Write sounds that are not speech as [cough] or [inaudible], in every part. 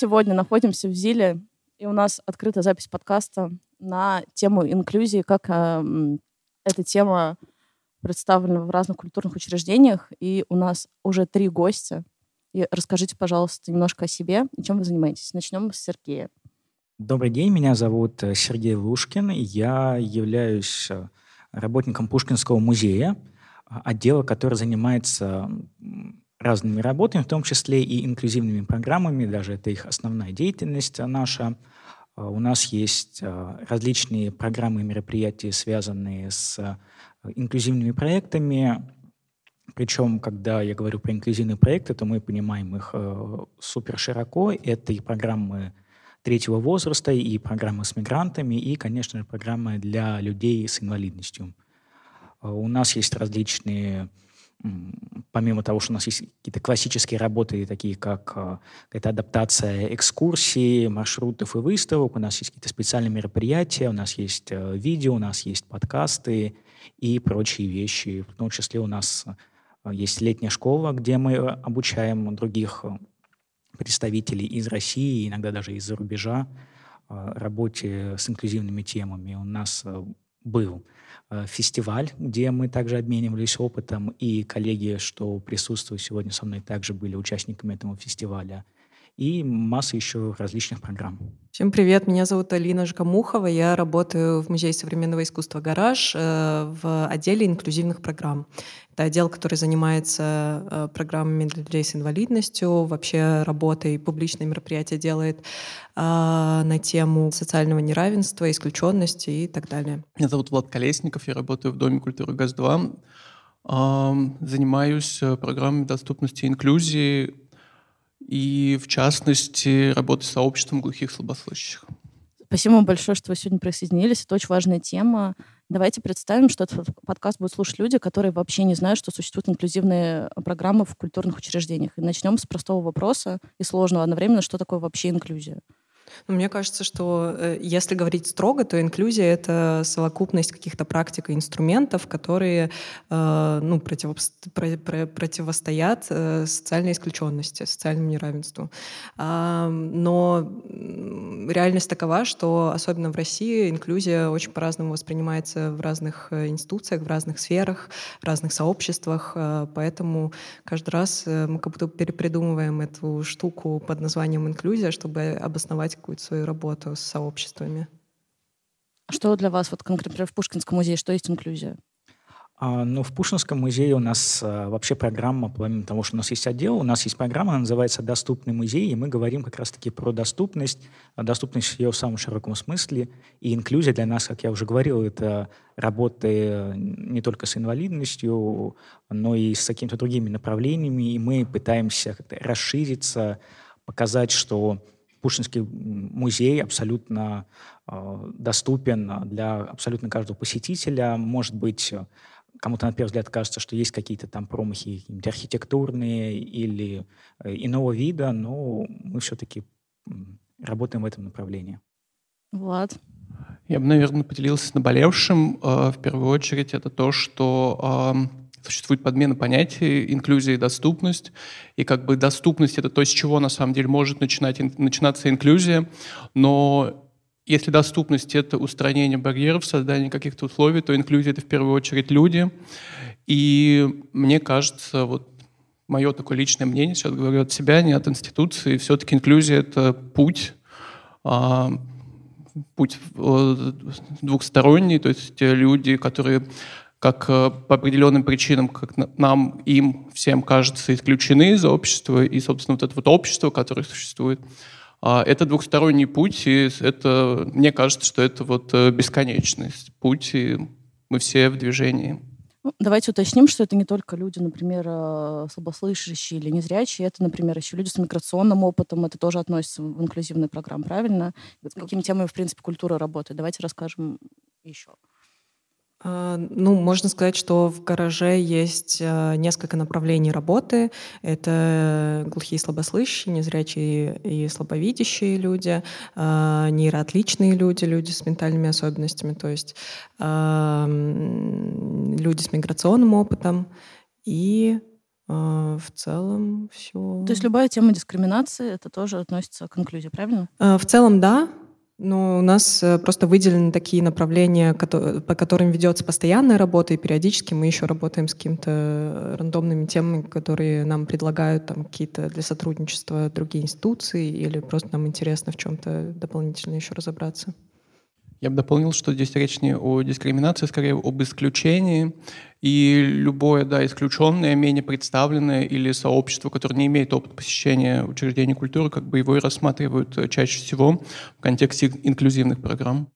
Сегодня находимся в ЗИЛе, и у нас открыта запись подкаста на тему инклюзии, как э, эта тема представлена в разных культурных учреждениях. И у нас уже три гостя. И расскажите, пожалуйста, немножко о себе и чем вы занимаетесь. Начнем с Сергея. Добрый день, меня зовут э, Сергей Лушкин. Я являюсь э, работником Пушкинского музея, а, отдела, который занимается разными работами, в том числе и инклюзивными программами, даже это их основная деятельность наша. А, у нас есть а, различные программы и мероприятия, связанные с инклюзивными проектами. Причем, когда я говорю про инклюзивные проекты, то мы понимаем их супер широко. Это и программы третьего возраста, и программы с мигрантами, и, конечно же, программы для людей с инвалидностью. А, у нас есть различные помимо того, что у нас есть какие-то классические работы, такие как э, какая-то адаптация экскурсий, маршрутов и выставок, у нас есть какие-то специальные мероприятия, у нас есть э, видео, у нас есть подкасты и прочие вещи. В том числе у нас э, есть летняя школа, где мы обучаем других представителей из России, иногда даже из-за рубежа, работе с инклюзивными темами. У нас был Э, фестиваль, где мы также обменивались опытом, и коллеги, что присутствуют сегодня со мной, также были участниками этого фестиваля и масса еще различных программ. Всем привет, меня зовут Алина Жкамухова, я работаю в Музее современного искусства «Гараж» э, в отделе инклюзивных программ. Это отдел, который занимается э, программами для людей с инвалидностью, вообще работой, публичные мероприятия делает э, на тему социального неравенства, исключенности и так далее. Меня зовут Влад Колесников, я работаю в Доме культуры ГАЗ-2. Занимаюсь программами доступности и инклюзии и, в частности, работы с сообществом глухих слабослышащих. Спасибо вам большое, что вы сегодня присоединились. Это очень важная тема. Давайте представим, что этот подкаст будут слушать люди, которые вообще не знают, что существуют инклюзивные программы в культурных учреждениях. И начнем с простого вопроса и сложного одновременно, что такое вообще инклюзия. Ну, мне кажется, что э, если говорить строго, то инклюзия — это совокупность каких-то практик и инструментов, которые э, ну, против, про, про, противостоят э, социальной исключенности, социальному неравенству. А, но реальность такова, что особенно в России инклюзия очень по-разному воспринимается в разных институциях, в разных сферах, в разных сообществах, поэтому каждый раз мы как будто перепридумываем эту штуку под названием инклюзия, чтобы обосновать какую-то свою работу с сообществами. А что для вас, вот конкретно в Пушкинском музее, что есть инклюзия? А, ну, в Пушкинском музее у нас а, вообще программа, помимо того, что у нас есть отдел, у нас есть программа, она называется «Доступный музей», и мы говорим как раз-таки про доступность, а доступность ее в самом широком смысле. И инклюзия для нас, как я уже говорил, это работы не только с инвалидностью, но и с какими-то другими направлениями, и мы пытаемся расшириться, показать, что Пушкинский музей абсолютно э, доступен для абсолютно каждого посетителя. Может быть, кому-то на первый взгляд кажется, что есть какие-то там промахи архитектурные или э, иного вида, но мы все-таки работаем в этом направлении. Влад? Я бы, наверное, поделился с наболевшим. Э, в первую очередь это то, что существует подмена понятий инклюзия и доступность. И как бы доступность — это то, с чего на самом деле может начинать, начинаться инклюзия. Но если доступность — это устранение барьеров, создание каких-то условий, то инклюзия — это в первую очередь люди. И мне кажется, вот мое такое личное мнение, сейчас говорю от себя, не от институции, все-таки инклюзия — это путь, а, путь э, двухсторонний, то есть люди, которые как э, по определенным причинам, как нам, им, всем кажется, исключены из общества, и, собственно, вот это вот общество, которое существует, а, это двухсторонний путь, и это, мне кажется, что это вот э, бесконечность, путь, и мы все в движении. Ну, давайте уточним, что это не только люди, например, э, слабослышащие или незрячие, это, например, еще люди с миграционным опытом, это тоже относится в инклюзивные программы, правильно? С какими темами, в принципе, культура работает? Давайте расскажем еще. А, ну, можно сказать, что в гараже есть а, несколько направлений работы. Это глухие и слабослышащие, незрячие и слабовидящие люди, а, нейроотличные люди, люди с ментальными особенностями, то есть люди с миграционным опытом и в целом все. То есть любая тема дискриминации, это тоже относится к инклюзии, правильно? В целом, да. Но у нас э, просто выделены такие направления, по которым ведется постоянная работа, и периодически мы еще работаем с какими-то рандомными темами, которые нам предлагают там какие-то для сотрудничества другие институции, или просто нам интересно в чем-то дополнительно еще разобраться. Я бы дополнил, что здесь речь не о дискриминации, скорее об исключении. И любое да, исключенное, менее представленное или сообщество, которое не имеет опыта посещения учреждений культуры, как бы его и рассматривают э, чаще всего в контексте инклюзивных программ.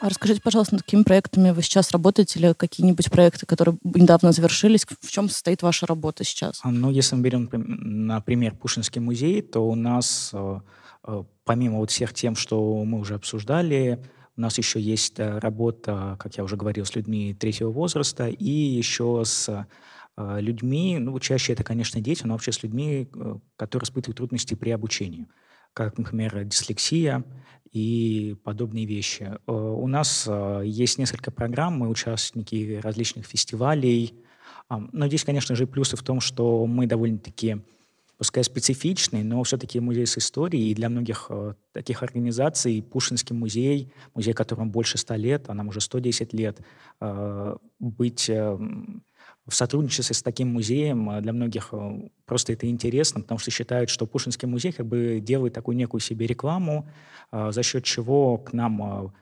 А расскажите, пожалуйста, над какими проектами вы сейчас работаете или какие-нибудь проекты, которые недавно завершились? В чем состоит ваша работа сейчас? А, ну, если мы берем, например, Пушинский музей, то у нас Э, помимо вот всех тем, что мы уже обсуждали, у нас еще есть э, работа, как я уже говорил, с людьми третьего возраста и еще с э, людьми, ну, чаще это, конечно, дети, но вообще с людьми, которые испытывают трудности при обучении, как, например, дислексия и подобные вещи. У нас есть несколько программ, мы участники различных фестивалей, но здесь, конечно же, плюсы в том, что мы довольно-таки пускай специфичный, но все-таки музей с историей. И для многих э, таких организаций Пушинский музей, музей, которому больше 100 лет, а нам уже 110 лет, э, быть э, в сотрудничестве с таким музеем э, для многих э, просто это интересно, потому что считают, что Пушинский музей как бы делает такую некую себе рекламу, э, за счет чего к нам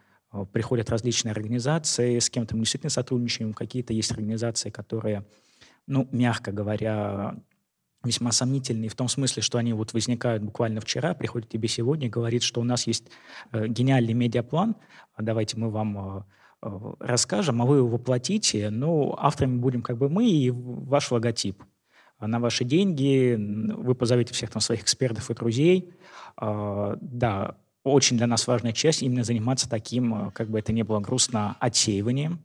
приходят различные организации, с кем-то мы действительно сотрудничаем, какие-то есть организации, которые, ну, мягко говоря, весьма сомнительные в том смысле, что они вот возникают буквально вчера, приходят тебе сегодня, говорит, что у нас есть э, гениальный медиаплан, а давайте мы вам э, э, расскажем, а вы его воплотите, но авторами будем как бы мы и ваш логотип. А на ваши деньги вы позовете всех там своих экспертов и друзей. Э, да, очень для нас важная часть именно заниматься таким, как бы это ни было грустно, отсеиванием.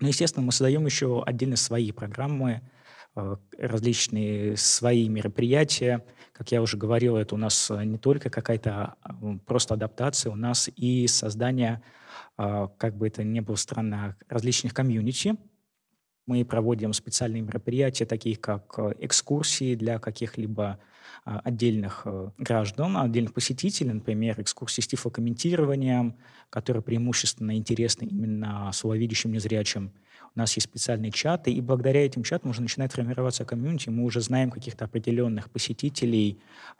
Но, естественно, мы создаем еще отдельно свои программы, различные свои мероприятия. Как я уже говорил, это у нас не только какая-то а, просто адаптация, у нас и создание, как бы это ни было странно, различных комьюнити. Мы проводим специальные мероприятия, такие как э, экскурсии для каких-либо а, отдельных э, граждан, отдельных посетителей, например, экскурсии с тифлокомментированием, которые преимущественно интересны именно слововидящим незрячим. У нас есть специальные чаты, и благодаря этим чатам уже начинает формироваться комьюнити, мы уже знаем каких-то определенных посетителей,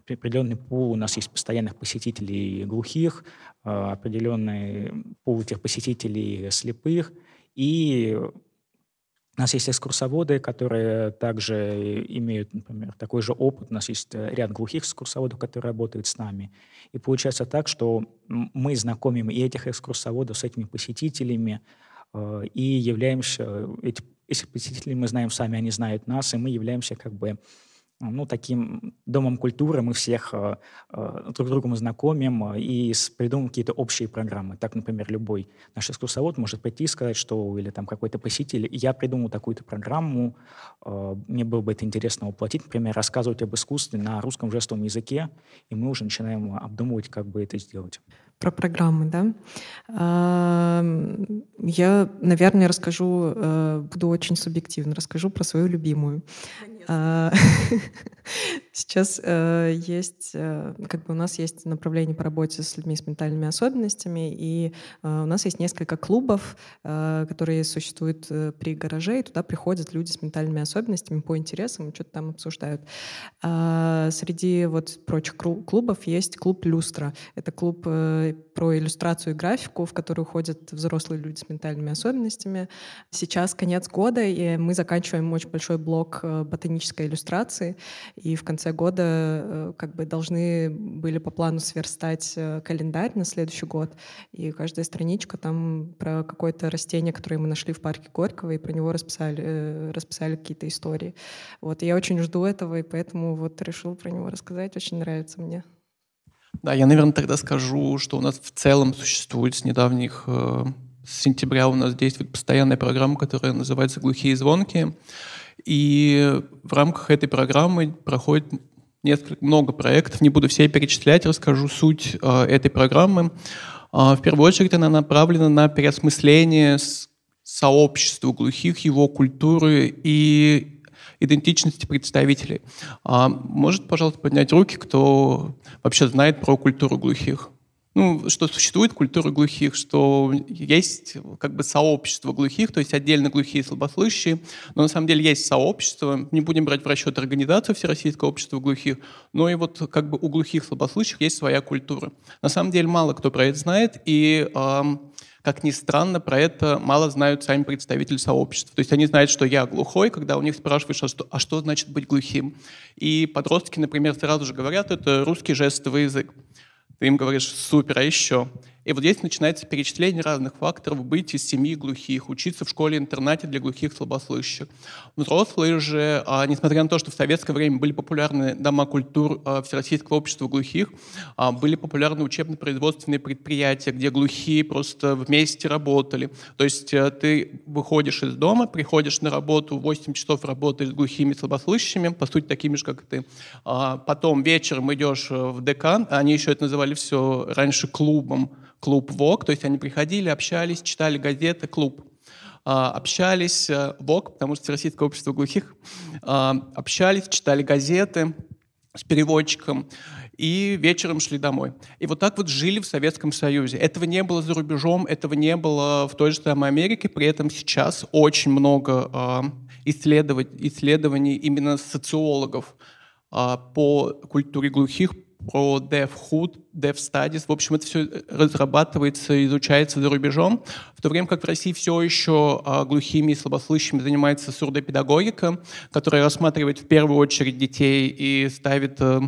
определенный пул, у нас есть постоянных посетителей глухих, а, определенный пул этих посетителей слепых, и у нас есть экскурсоводы, которые также имеют, например, такой же опыт. У нас есть ряд глухих экскурсоводов, которые работают с нами. И получается так, что мы знакомим и этих экскурсоводов с этими посетителями, Э, и являемся, э, эти, этих посетителей мы знаем сами, они знают нас, и мы являемся как бы ну, таким домом культуры, мы всех э, э, друг с другом знакомим э, и придумываем какие-то общие программы. Так, например, любой наш экскурсовод может прийти и сказать, что или там какой-то посетитель, я придумал такую-то программу, э, мне было бы это интересно воплотить, например, рассказывать об искусстве на русском жестовом языке, и мы уже начинаем обдумывать, как бы это сделать про программы, да. Я, наверное, расскажу, э, буду очень субъективно, расскажу про свою любимую. А, [laughs] сейчас э, есть, э, как бы у нас есть направление по работе с людьми с ментальными особенностями, и э, у нас есть несколько клубов, которые существуют при гараже, и туда приходят люди с ментальными особенностями по интересам что-то там обсуждают. А среди вот прочих клубов есть клуб «Люстра». Это клуб про иллюстрацию и графику, в который ходят взрослые люди с ментальными особенностями. Сейчас конец года, и мы заканчиваем очень большой блок э, ботанической иллюстрации, и в конце года э, как бы должны были по плану сверстать э, календарь на следующий год, и каждая страничка там про какое-то растение, которое мы нашли в парке Горького, и про него расписали, расписали какие-то истории. Вот, и я очень жду этого, и поэтому вот решил про него рассказать, очень нравится мне. Да, я, наверное, тогда скажу, что у нас в целом существует с недавних, э, с сентября у нас действует постоянная программа, которая называется «Глухие звонки». И в рамках этой программы проходит несколько, много проектов. Не буду все перечислять, расскажу суть э, этой программы. Э, в первую очередь она направлена на переосмысление сообщества глухих, его культуры и идентичности представителей. А может, пожалуйста, поднять руки, кто вообще знает про культуру глухих? Ну, что существует культура глухих, что есть как бы сообщество глухих, то есть отдельно глухие и слабослышащие, но на самом деле есть сообщество, не будем брать в расчет организацию Всероссийского общества глухих, но и вот как бы у глухих слабослышащих есть своя культура. На самом деле мало кто про это знает, и как ни странно, про это мало знают сами представители сообщества. То есть они знают, что я глухой, когда у них спрашиваешь, а что, а что значит быть глухим. И подростки, например, сразу же говорят, это русский жестовый язык. Ты им говоришь «супер, а еще?» И вот здесь начинается перечисление разных факторов быть из семьи глухих, учиться в школе-интернате для глухих слабослышащих. Взрослые же, а, несмотря на то, что в советское время были популярны дома культур а, Всероссийского общества глухих, а, были популярны учебно-производственные предприятия, где глухие просто вместе работали. То есть а, ты выходишь из дома, приходишь на работу, 8 часов работаешь с глухими слабослышащими, по сути, такими же, как ты. Потом вечером идешь в ДК, они еще это называли все раньше клубом, клуб ВОК, то есть они приходили, общались, читали газеты, клуб. А, общались, э, ВОК, потому что Российское общество глухих, а, общались, читали газеты с переводчиком, и вечером шли домой. И вот так вот жили в Советском Союзе. Этого не было за рубежом, этого не было в той же самой Америке, при этом сейчас очень много э, исследований, именно социологов по культуре глухих, про DevHood, DevStudies. В общем, это все разрабатывается, изучается за рубежом, в то время как в России все еще а, глухими и слабослышащими занимается сурдопедагогика, которая рассматривает в первую очередь детей и ставит э,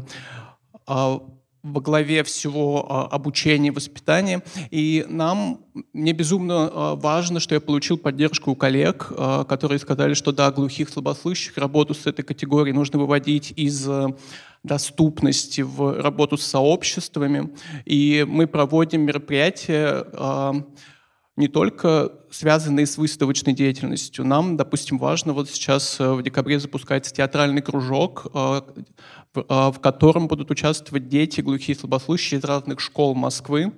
а, во главе всего а, обучения и воспитания. И нам, мне безумно важно, что я получил поддержку у коллег, которые сказали, что да, глухих, слабослышащих, работу с этой категорией нужно выводить из доступности в работу с сообществами. И мы проводим мероприятия а, не только связанные с выставочной деятельностью. Нам, допустим, важно, вот сейчас э, в декабре запускается театральный кружок, а, а, в котором будут участвовать дети, глухие слабослышащие из разных школ Москвы.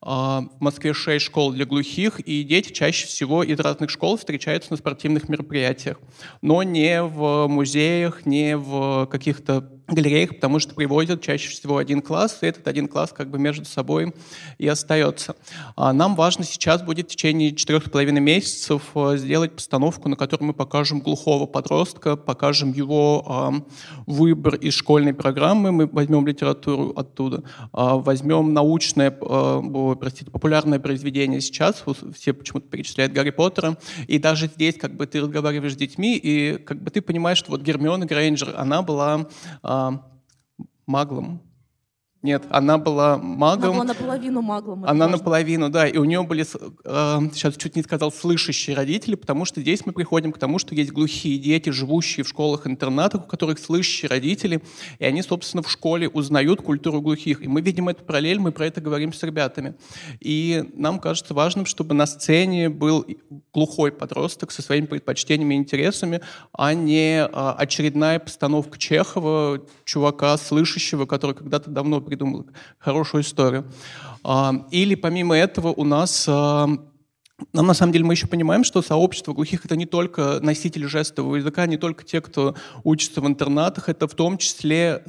В Москве 6 школ для глухих, и дети чаще всего из разных школ встречаются на спортивных мероприятиях, но не в музеях, не в каких-то галереях, потому что приводят чаще всего один класс, и этот один класс как бы между собой и остается. А нам важно сейчас будет в течение четырех с половиной месяцев э, сделать постановку, на которой мы покажем глухого подростка, покажем его выбор из школьной программы, мы возьмем литературу оттуда, э, возьмем научное, э, простите, популярное произведение сейчас, все почему-то перечисляют Гарри Поттера, и даже здесь как бы ты разговариваешь с детьми, и как бы ты понимаешь, что вот Гермиона Грейнджер, она была маглом. Нет, она была магом. Она была наполовину маглом. Она важно. наполовину, да. И у нее были, э, сейчас чуть не сказал, слышащие родители, потому что здесь мы приходим к тому, что есть глухие дети, живущие в школах-интернатах, у которых слышащие родители, и они, собственно, в школе узнают культуру глухих. И мы видим эту параллель, мы про это говорим с ребятами. И нам кажется важным, чтобы на сцене был глухой подросток со своими предпочтениями и интересами, а не э, очередная постановка Чехова, чувака слышащего, который когда-то давно придумал хорошую историю. А, или помимо этого у нас а, нам на самом деле мы еще понимаем, что сообщество глухих это не только носители жестового языка, не только те, кто учится в интернатах, это в том числе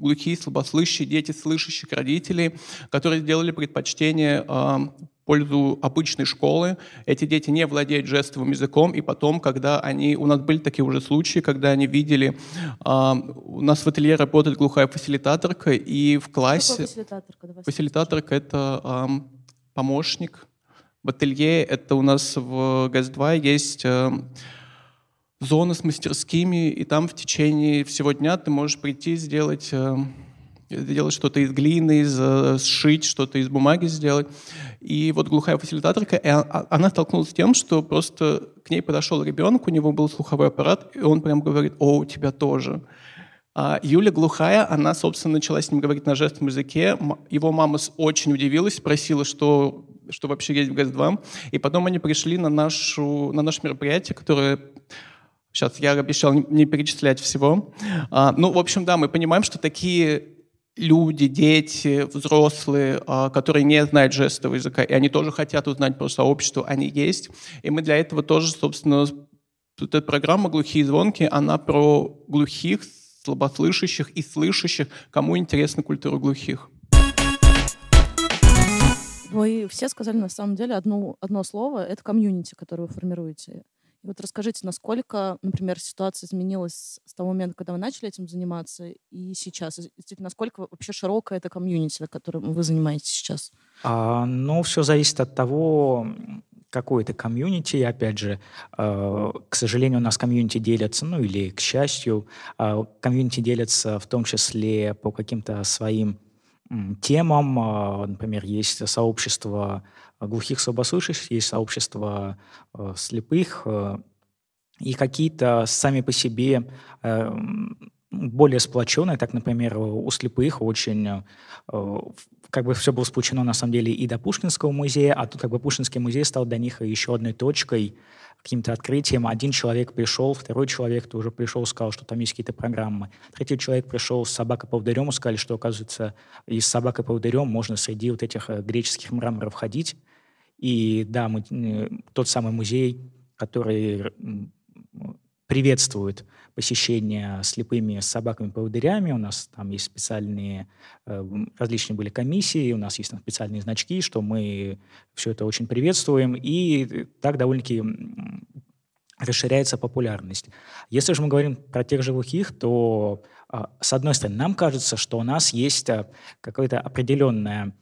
глухие, слабослышащие, дети слышащих родителей, которые сделали предпочтение а, пользу обычной школы. Эти дети не владеют жестовым языком, и потом, когда они... У нас были такие уже случаи, когда они видели... Э, у нас в ателье работает глухая фасилитаторка, и в классе... фасилитаторка? Фасилитаторка — это э, помощник. В ателье это у нас в ГАЗ-2 есть... Э, зона с мастерскими, и там в течение всего дня ты можешь прийти сделать э, делать что-то из глины, из, э, сшить что-то из бумаги сделать. И вот глухая фасилитаторка, а, она столкнулась с тем, что просто к ней подошел ребенок, у него был слуховой аппарат, и он прям говорит, о, у тебя тоже. А Юля глухая, она, собственно, начала с ним говорить на жестовом языке. Его мама очень удивилась, спросила, что, что вообще есть в ГАЗ-2. И потом они пришли на, нашу, на наше мероприятие, которое Сейчас я обещал не перечислять всего. А, ну, в общем, да, мы понимаем, что такие люди, дети, взрослые, а, которые не знают жестового языка, и они тоже хотят узнать про сообщество, они есть. И мы для этого тоже, собственно, эта программа «Глухие звонки», она про глухих, слабослышащих и слышащих, кому интересна культура глухих. Вы все сказали на самом деле одно, одно слово — это комьюнити, которое вы формируете. И вот расскажите, насколько, например, ситуация изменилась с того момента, когда вы начали этим заниматься, и сейчас? Действительно, насколько вообще широкая это комьюнити, которым вы занимаетесь сейчас? А, ну, все зависит от того, какое это комьюнити. Опять же, э, к сожалению, у нас комьюнити делятся, ну или к счастью, э, комьюнити делятся в том числе по каким-то своим темам. Э, например, есть сообщество глухих слабослышащих, есть сообщество э, слепых, э, и какие-то сами по себе э, более сплоченные, так, например, у слепых очень как бы все было сплочено на самом деле и до Пушкинского музея, а тут как бы Пушкинский музей стал для них еще одной точкой, каким-то открытием. Один человек пришел, второй человек тоже пришел, сказал, что там есть какие-то программы. Третий человек пришел с собакой-поводырем и сказали, что, оказывается, и с собакой-поводырем можно среди вот этих греческих мраморов ходить. И да, мы, тот самый музей, который приветствует посещение слепыми собаками-поводырями. У нас там есть специальные, э, различные были комиссии, у нас есть там специальные значки, что мы все это очень приветствуем. И так довольно-таки расширяется популярность. Если же мы говорим про тех же глухих, то, а, с одной стороны, нам кажется, что у нас есть а, какая-то определенная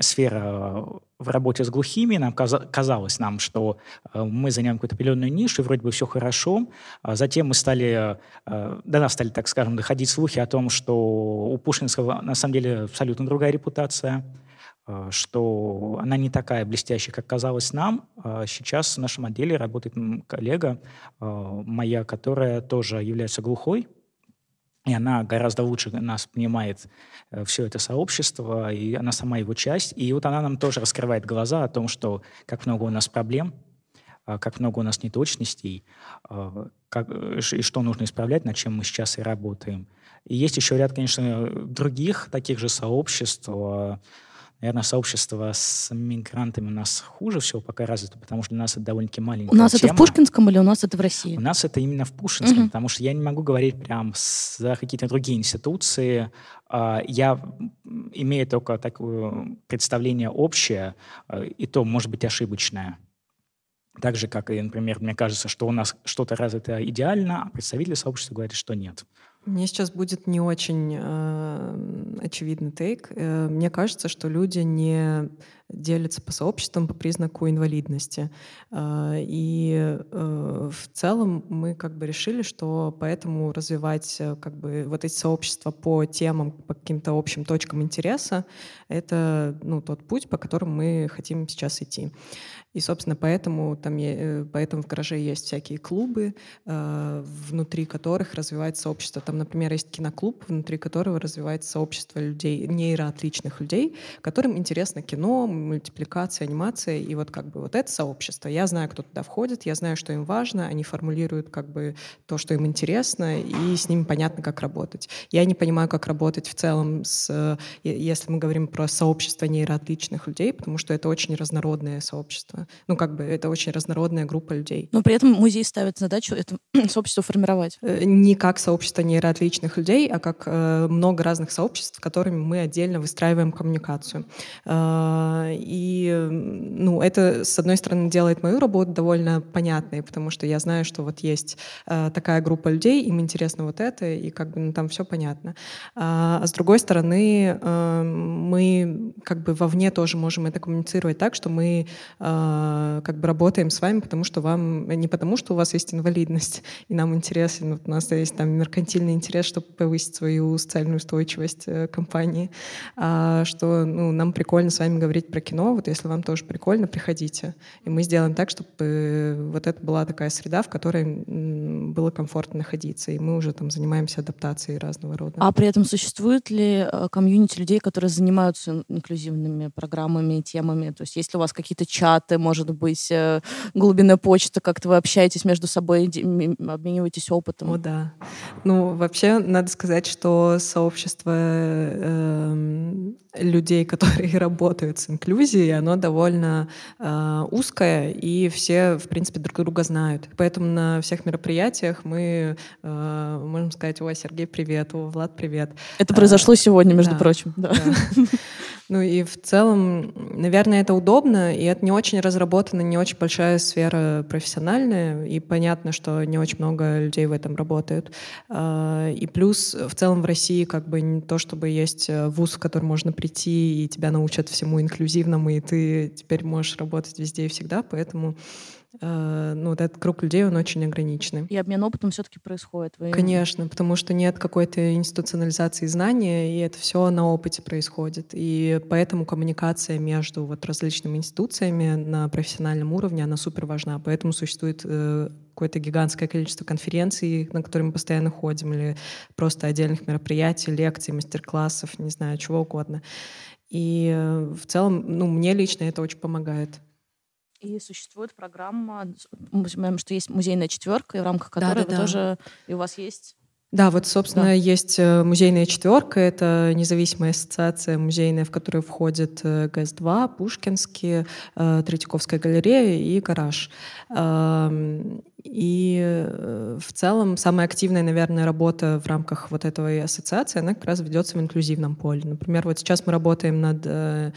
сфера в работе с глухими. Нам казалось нам, что э, мы занимаем какую-то определенную нишу, и вроде бы все хорошо. А затем мы стали, э, до нас стали, так скажем, доходить слухи о том, что у Пушкинского на самом деле абсолютно другая репутация, э, что она не такая блестящая, как казалось нам. А сейчас в нашем отделе работает коллега моя, которая тоже является глухой, и она гораздо лучше нас понимает э, все это сообщество, и она сама его часть. И вот она нам тоже раскрывает глаза о том, что как много у нас проблем, а, как много у нас неточностей, а, как, и что нужно исправлять, над чем мы сейчас и работаем. И есть еще ряд, конечно, других таких же сообществ, а, Наверное, сообщество с мигрантами у нас хуже всего пока развито, потому что у нас это довольно-таки маленькая У нас тема. это в Пушкинском или у нас это в России? У нас это именно в Пушкинском, угу. потому что я не могу говорить прям за какие-то другие институции. А, я имею только такое представление общее, а, и то, может быть, ошибочное. Так же, как и, например, мне кажется, что у нас что-то развито идеально, а представители сообщества говорят, что нет. Мне сейчас будет не очень э, очевидный тейк. Э, мне кажется, что люди не делятся по сообществам по признаку инвалидности. Э, и э, в целом мы как бы решили, что поэтому развивать э, как бы вот эти сообщества по темам, по каким-то общим точкам интереса, это ну, тот путь, по которому мы хотим сейчас идти. И, собственно, поэтому, там, поэтому в гараже есть всякие клубы, внутри которых развивается сообщество. Там, например, есть киноклуб, внутри которого развивается сообщество людей, нейроотличных людей, которым интересно кино, мультипликация, анимация, и вот как бы вот это сообщество. Я знаю, кто туда входит, я знаю, что им важно, они формулируют как бы то, что им интересно, и с ними понятно, как работать. Я не понимаю, как работать в целом с, если мы говорим про сообщество нейроотличных людей, потому что это очень разнородное сообщество. Ну, как бы это очень разнородная группа людей. Но при этом музей ставит задачу это [clears throat] сообщество формировать. Э, не как сообщество нейроотличных людей, а как э, много разных сообществ, с которыми мы отдельно выстраиваем коммуникацию. Э, и, ну, это, с одной стороны, делает мою работу довольно понятной, потому что я знаю, что вот есть э, такая группа людей, им интересно вот это, и как бы ну, там все понятно. А, а с другой стороны, э, мы как бы вовне тоже можем это коммуницировать так, что мы э, как бы работаем с вами, потому что вам, не потому что у вас есть инвалидность, и нам интересен, вот у нас есть там меркантильный интерес, чтобы повысить свою социальную устойчивость э, компании, а что ну, нам прикольно с вами говорить про кино, вот если вам тоже прикольно, приходите. И мы сделаем так, чтобы вот это была такая среда, в которой было комфортно находиться. И мы уже там занимаемся адаптацией разного рода. А при этом существует ли э, комьюнити людей, которые занимаются инклюзивными программами и темами? То есть есть ли у вас какие-то чаты, может быть, э, глубинная почта, как-то вы общаетесь между собой, обмениваетесь опытом? О, да. Ну, вообще, надо сказать, что сообщество э, людей, которые [laughs] работают с инклюзией, оно довольно э, узкое, и все, в принципе, друг друга знают. Поэтому на всех мероприятиях мы э, можем сказать, о, Сергей, привет, о, Влад, привет. Это произошло а, сегодня, между да, прочим. Да. Да. [laughs] Ну и в целом, наверное, это удобно, и это не очень разработана, не очень большая сфера профессиональная, и понятно, что не очень много людей в этом работают. А, и плюс в целом в России как бы не то, чтобы есть э, вуз, в который можно прийти, и тебя научат всему инклюзивному, и ты теперь можешь работать везде и всегда, поэтому ну, вот этот круг людей, он очень ограниченный. И обмен опытом все-таки происходит? Вы... Конечно, потому что нет какой-то институционализации знания, и это все на опыте происходит. И поэтому коммуникация между вот различными институциями на профессиональном уровне, она супер важна. Поэтому существует э, какое-то гигантское количество конференций, на которые мы постоянно ходим, или просто отдельных мероприятий, лекций, мастер-классов, не знаю, чего угодно. И э, в целом, ну, мне лично это очень помогает. И существует программа, что есть музейная четверка, и в рамках которой да, да, вы да. тоже, и у вас есть да, вот, собственно, да. есть э, музейная четверка. Это независимая ассоциация музейная, в которую входит э, ГЭС-2, Пушкинский, э, Третьяковская галерея и Гараж. И в целом самая активная, наверное, работа в рамках вот этой ассоциации, она как раз ведется в инклюзивном поле. Например, вот сейчас мы работаем над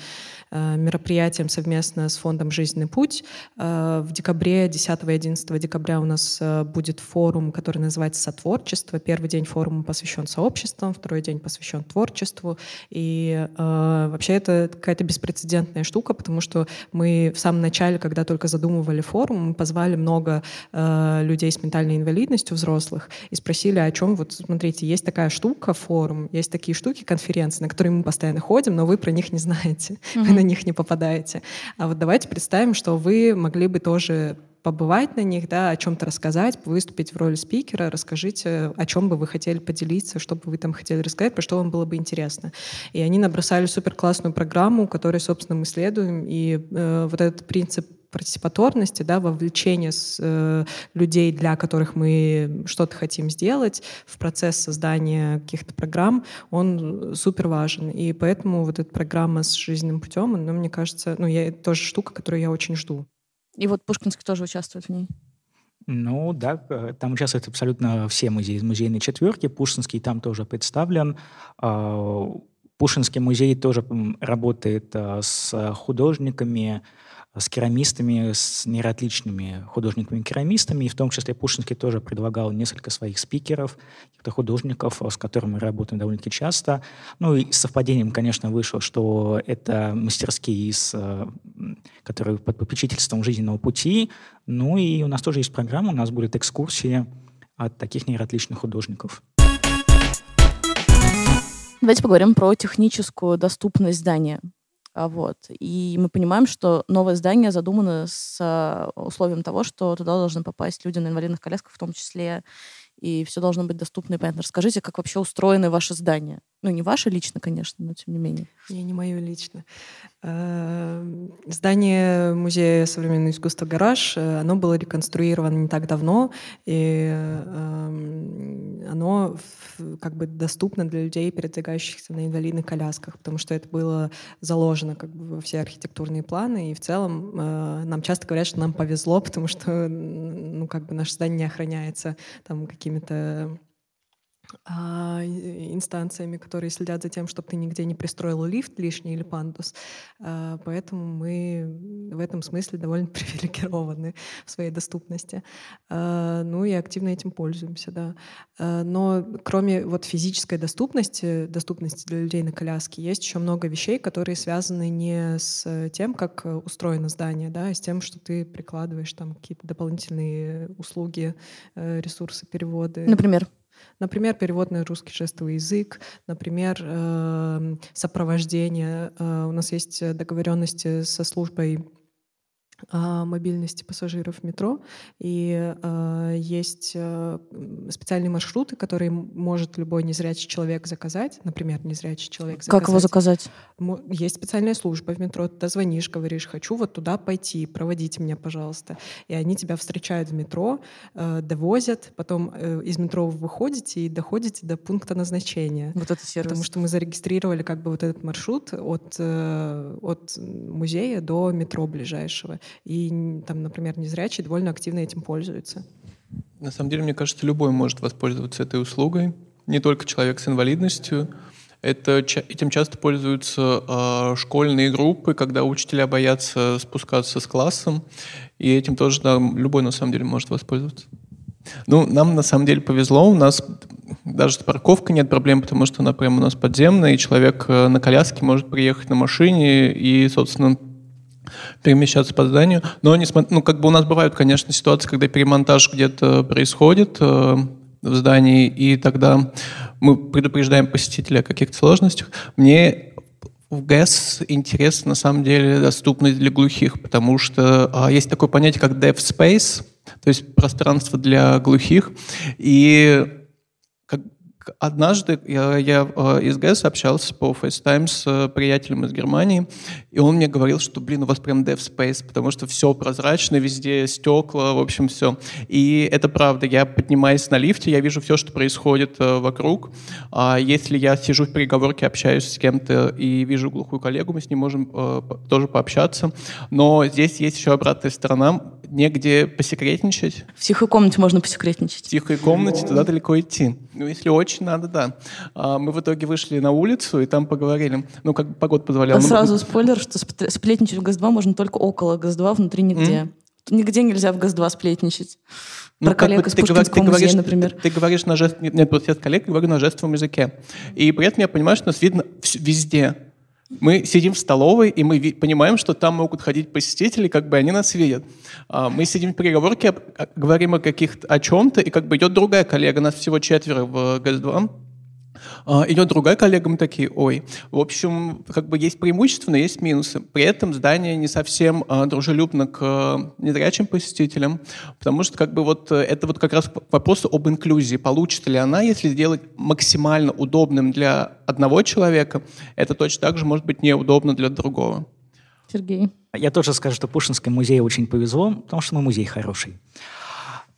мероприятием совместно с фондом «Жизненный путь». В декабре, 10 и 11 декабря у нас будет форум, который называется «Сотворчество». Первый Первый день форума посвящен сообществам, второй день посвящен творчеству. И э, вообще это какая-то беспрецедентная штука, потому что мы в самом начале, когда только задумывали форум, мы позвали много э, людей с ментальной инвалидностью взрослых и спросили, о чем вот, смотрите, есть такая штука, форум, есть такие штуки, конференции, на которые мы постоянно ходим, но вы про них не знаете, mm-hmm. [laughs] вы на них не попадаете. А вот давайте представим, что вы могли бы тоже побывать на них, да, о чем-то рассказать, выступить в роли спикера, расскажите, о чем бы вы хотели поделиться, что бы вы там хотели рассказать, про что вам было бы интересно. И они набросали супер классную программу, которой, собственно, мы следуем, и э, вот этот принцип партиципаторности, да, вовлечения с, э, людей, для которых мы что-то хотим сделать в процесс создания каких-то программ, он супер важен. И поэтому вот эта программа с жизненным путем, она, мне кажется, ну, я, тоже штука, которую я очень жду. И вот Пушкинский тоже участвует в ней. Ну да, там участвуют абсолютно все музеи из музейной четверки. Пушкинский там тоже представлен. А, Пушкинский музей тоже работает а, с художниками, с керамистами, с неразличными художниками-керамистами, и в том числе Пушинский тоже предлагал несколько своих спикеров, каких-то художников, с которыми мы работаем довольно-таки часто. Ну и совпадением, конечно, вышло, что это мастерские, из, э, которые под попечительством жизненного пути. Ну и у нас тоже есть программа, у нас будет экскурсии от таких неразличных художников. Давайте поговорим про техническую доступность здания. А, вот. И мы понимаем, что новое здание задумано с а, условием того, что туда должны попасть люди на инвалидных колясках в том числе, и все должно быть доступно и понятно. Расскажите, как вообще устроены ваши здания? Ну, не ваше лично, конечно, но тем не менее. Не, не мое лично. Эм, здание Музея современного искусства «Гараж», э, оно было реконструировано не так давно, и эм, оно как бы доступно для людей, передвигающихся на инвалидных колясках, потому что это было заложено как бы во все архитектурные планы, и в целом э, нам часто говорят, что нам повезло, потому что ну, как бы наше здание не охраняется там какими-то инстанциями, которые следят за тем, чтобы ты нигде не пристроил лифт лишний или пандус. А, поэтому мы в этом смысле довольно [laughs] привилегированы в своей доступности. А, ну и активно этим пользуемся, да. Но кроме вот физической доступности, доступности для людей на коляске, есть еще много вещей, которые связаны не с тем, как устроено здание, да, а с тем, что ты прикладываешь там какие-то дополнительные услуги, э, ресурсы, переводы. Например? Например, перевод на русский жестовый язык, например, эм, сопровождение. Э, у нас есть договоренности со службой мобильности пассажиров метро. И э, есть э, специальные маршруты, которые может любой незрячий человек заказать. Например, незрячий человек заказать. Как его заказать? Есть специальная служба в метро. Ты звонишь, говоришь, хочу вот туда пойти, проводите меня, пожалуйста. И они тебя встречают в метро, э, довозят, потом э, из метро вы выходите и доходите до пункта назначения. Вот это сервис. Потому что мы зарегистрировали как бы вот этот маршрут от, э, от музея до метро ближайшего. И там, например, незрячий довольно активно этим пользуется. На самом деле, мне кажется, любой может воспользоваться этой услугой, не только человек с инвалидностью. Это, этим часто пользуются э, школьные группы, когда учителя боятся спускаться с классом, и этим тоже да, любой на самом деле может воспользоваться. Ну, нам на самом деле повезло, у нас даже с парковкой нет проблем, потому что она прямо у нас подземная, и человек э, на коляске может приехать на машине и, собственно, перемещаться по зданию. Но не ну, как бы у нас бывают, конечно, ситуации, когда перемонтаж где-то происходит э, в здании, и тогда мы предупреждаем посетителя о каких-то сложностях. Мне в ГЭС интересна на самом деле доступность для глухих, потому что а, есть такое понятие, как deaf space, то есть пространство для глухих, и Однажды я, я э, из ГЭС общался по FaceTime с э, приятелем из Германии, и он мне говорил, что, блин, у вас прям dev space, потому что все прозрачно, везде стекла, в общем, все. И это правда. Я поднимаюсь на лифте, я вижу все, что происходит э, вокруг. А если я сижу в переговорке, общаюсь с кем-то и вижу глухую коллегу, мы с ним можем тоже пообщаться. Но здесь есть еще обратная сторона негде посекретничать. В тихой комнате можно посекретничать. В тихой комнате туда далеко идти. Ну, если очень надо, да. А мы в итоге вышли на улицу и там поговорили. Ну, как погода позволяла. А ну, сразу спойлер, что сплетничать в ГАЗ-2 можно только около ГАЗ-2, внутри нигде. Mm? Нигде нельзя в ГАЗ-2 сплетничать. Ну, Про коллег из Пушкинского ты, музея, например. Ты, ты говоришь на жест... Нет, вот я с коллег говорю на жестовом языке. И при этом я понимаю, что нас видно везде. Мы сидим в столовой, и мы понимаем, что там могут ходить посетители, как бы они нас видят. А, мы сидим в переговорке, говорим о каких-то о чем-то, и как бы идет другая коллега, нас всего четверо в ГЭС-2, а, идет другая коллега, мы такие, ой. В общем, как бы есть преимущества, но есть минусы. При этом здание не совсем а, дружелюбно к а, незрячим посетителям, потому что как бы вот э, это вот как раз вопрос об инклюзии. Получится ли она, если сделать максимально удобным для одного человека, это точно так же может быть неудобно для другого. Сергей. Я тоже скажу, что Пушинский музей очень повезло, потому что мы музей хороший.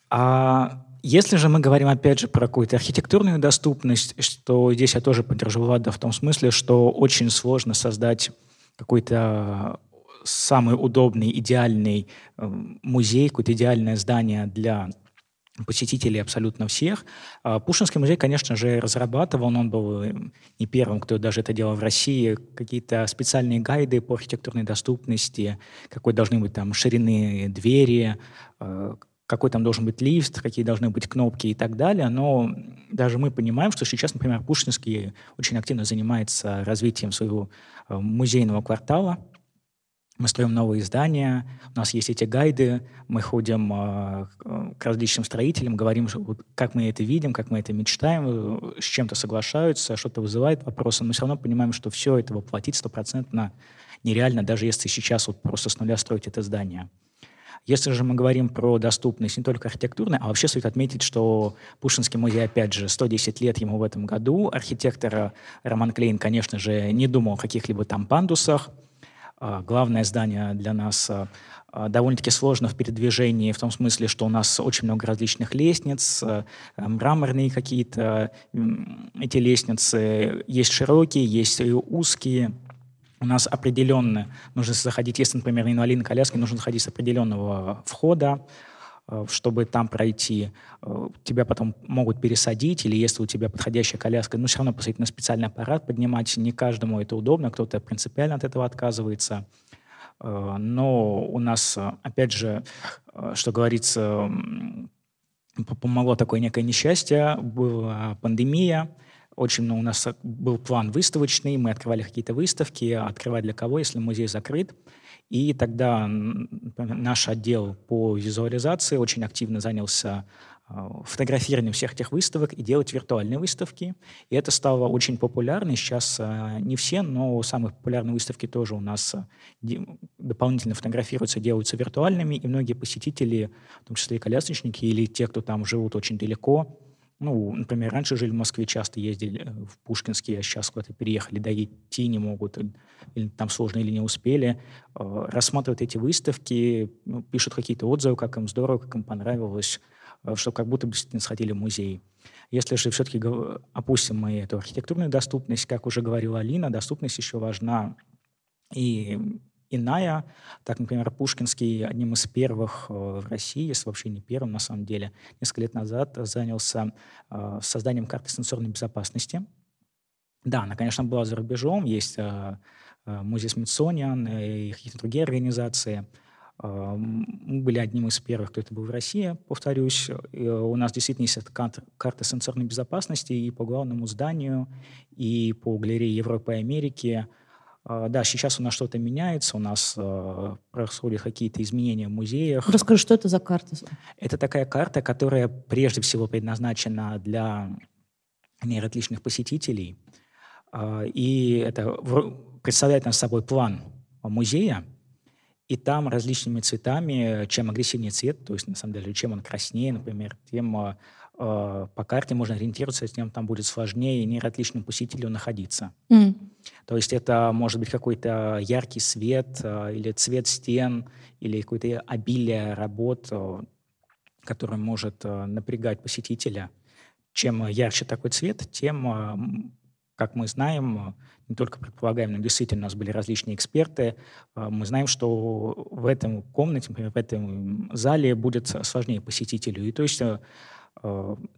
А если же мы говорим, опять же, про какую-то архитектурную доступность, что здесь я тоже поддержу Влада в том смысле, что очень сложно создать какой-то самый удобный, идеальный э, музей, какое-то идеальное здание для посетителей абсолютно всех. А Пушинский музей, конечно же, разрабатывал, но он был э, не первым, кто даже это делал в России, какие-то специальные гайды по архитектурной доступности, какой должны быть там ширины двери, э, какой там должен быть лифт, какие должны быть кнопки и так далее, но даже мы понимаем, что сейчас, например, Пушкинский очень активно занимается развитием своего э, музейного квартала, мы строим новые здания, у нас есть эти гайды, мы ходим э, к различным строителям, говорим, как мы это видим, как мы это мечтаем, э, с чем-то соглашаются, что-то вызывает вопросы, но все равно понимаем, что все это воплотить стопроцентно нереально, даже если сейчас вот просто с нуля строить это здание. Если же мы говорим про доступность не только архитектурной, а вообще стоит отметить, что Пушинский музей, опять же, 110 лет ему в этом году. Архитектор Роман Клейн, конечно же, не думал о каких-либо там пандусах. А, главное здание для нас а, а, довольно-таки сложно в передвижении, в том смысле, что у нас очень много различных лестниц, мраморные какие-то эти лестницы, есть широкие, есть узкие у нас определенно нужно заходить, если, например, инвалидной коляски, нужно заходить с определенного входа, э, чтобы там пройти. Э, тебя потом могут пересадить, или если у тебя подходящая коляска, ну, все равно посадить на специальный аппарат, поднимать. Не каждому это удобно, кто-то принципиально от этого отказывается. Э, но у нас, опять же, что говорится, помогло такое некое несчастье, была пандемия, очень много у нас был план выставочный, мы открывали какие-то выставки, открывать для кого, если музей закрыт. И тогда наш отдел по визуализации очень активно занялся фотографированием всех этих выставок и делать виртуальные выставки. И это стало очень популярно. Сейчас не все, но самые популярные выставки тоже у нас дополнительно фотографируются, делаются виртуальными, и многие посетители, в том числе и колясочники или те, кто там живут очень далеко, ну, например, раньше жили в Москве, часто ездили э, в Пушкинский, а сейчас куда-то переехали, да, идти не могут, или там сложно, или не успели. Э, рассматривают эти выставки, ну, пишут какие-то отзывы, как им здорово, как им понравилось, э, что как будто бы сходили в музей. Если же все-таки опустим мы эту архитектурную доступность, как уже говорила Алина, доступность еще важна и иная. Так, например, Пушкинский одним из первых э, в России, если вообще не первым на самом деле, несколько лет назад занялся э, созданием карты сенсорной безопасности. Да, она, конечно, была за рубежом, есть э, музей Смитсониан и какие-то другие организации. Мы были одним из первых, кто это был в России, повторюсь. У нас действительно есть эта карта, карта сенсорной безопасности и по главному зданию, и по галерее Европы и Америки – да, сейчас у нас что-то меняется, у нас э, происходят какие-то изменения в музеях. Расскажи, что это за карта? Это такая карта, которая прежде всего предназначена для нейротличных посетителей. Э, и это представляет нас собой план музея, и там различными цветами, чем агрессивнее цвет, то есть, на самом деле, чем он краснее, например, тем э, по карте можно ориентироваться, тем там будет сложнее нейротличному посетителю находиться. Mm. То есть это может быть какой-то яркий свет э, или цвет стен, или какое-то обилие работ, э, который может э, напрягать посетителя. Чем ярче такой цвет, тем, как мы знаем, не только предполагаем, но действительно у нас были различные эксперты, мы знаем, что в этом комнате, например, в этом зале будет сложнее посетителю. И то есть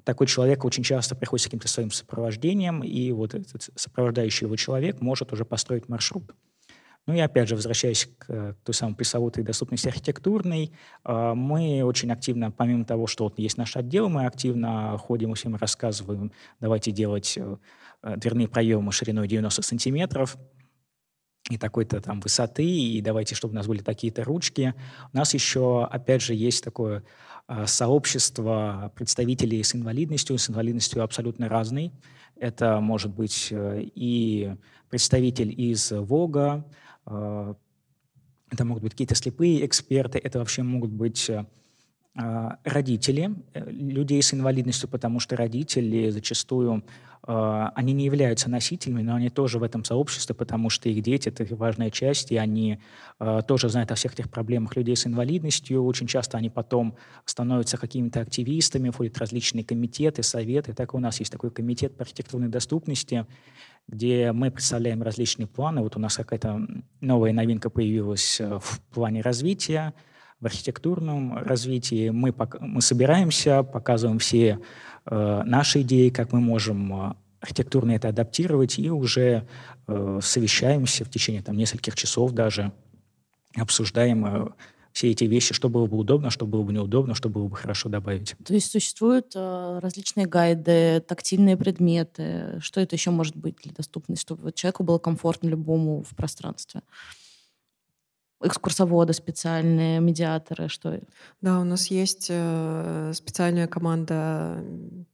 такой человек очень часто приходит с каким-то своим сопровождением, и вот этот сопровождающий его человек может уже построить маршрут. Ну и опять же, возвращаясь к, к той самой пресловутой доступности архитектурной, э, мы очень активно, помимо того, что вот есть наш отдел, мы активно ходим и всем рассказываем, давайте делать э, дверные проемы шириной 90 сантиметров, и такой-то там высоты, и давайте, чтобы у нас были такие-то ручки. У нас еще, опять же, есть такое Э, сообщество представителей с инвалидностью, с инвалидностью абсолютно разной. Это может быть э, и представитель из ВОГа, э, это могут быть какие-то слепые эксперты, это вообще могут быть родители людей с инвалидностью, потому что родители зачастую а, они не являются носителями, но они тоже в этом сообществе, потому что их дети — это важная часть, и они тоже знают о всех этих проблемах людей с инвалидностью. Очень часто они потом становятся какими-то активистами, входят в различные комитеты, советы. Так у нас есть такой комитет по архитектурной доступности, где мы представляем различные планы. Вот у нас какая-то новая новинка появилась э, в плане развития, в архитектурном развитии. Мы, мы собираемся, показываем все Э, наши идеи, как мы можем э, архитектурно это адаптировать, и уже э, совещаемся в течение там, нескольких часов даже, обсуждаем э, все эти вещи, что было бы удобно, что было бы неудобно, что было бы хорошо добавить. То есть существуют э, различные гайды, тактильные предметы. Что это еще может быть для доступности, чтобы человеку было комфортно любому в пространстве? Экскурсоводы специальные, медиаторы, что? Да, у нас есть э, специальная команда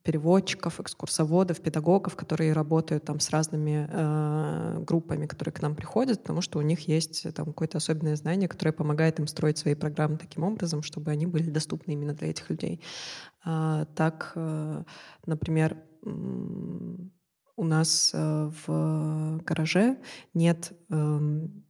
переводчиков, экскурсоводов, педагогов, которые работают там с разными э, группами, которые к нам приходят, потому что у них есть там какое-то особенное знание, которое помогает им строить свои программы таким образом, чтобы они были доступны именно для этих людей. А, так, э, например, у нас э, в гараже нет эм,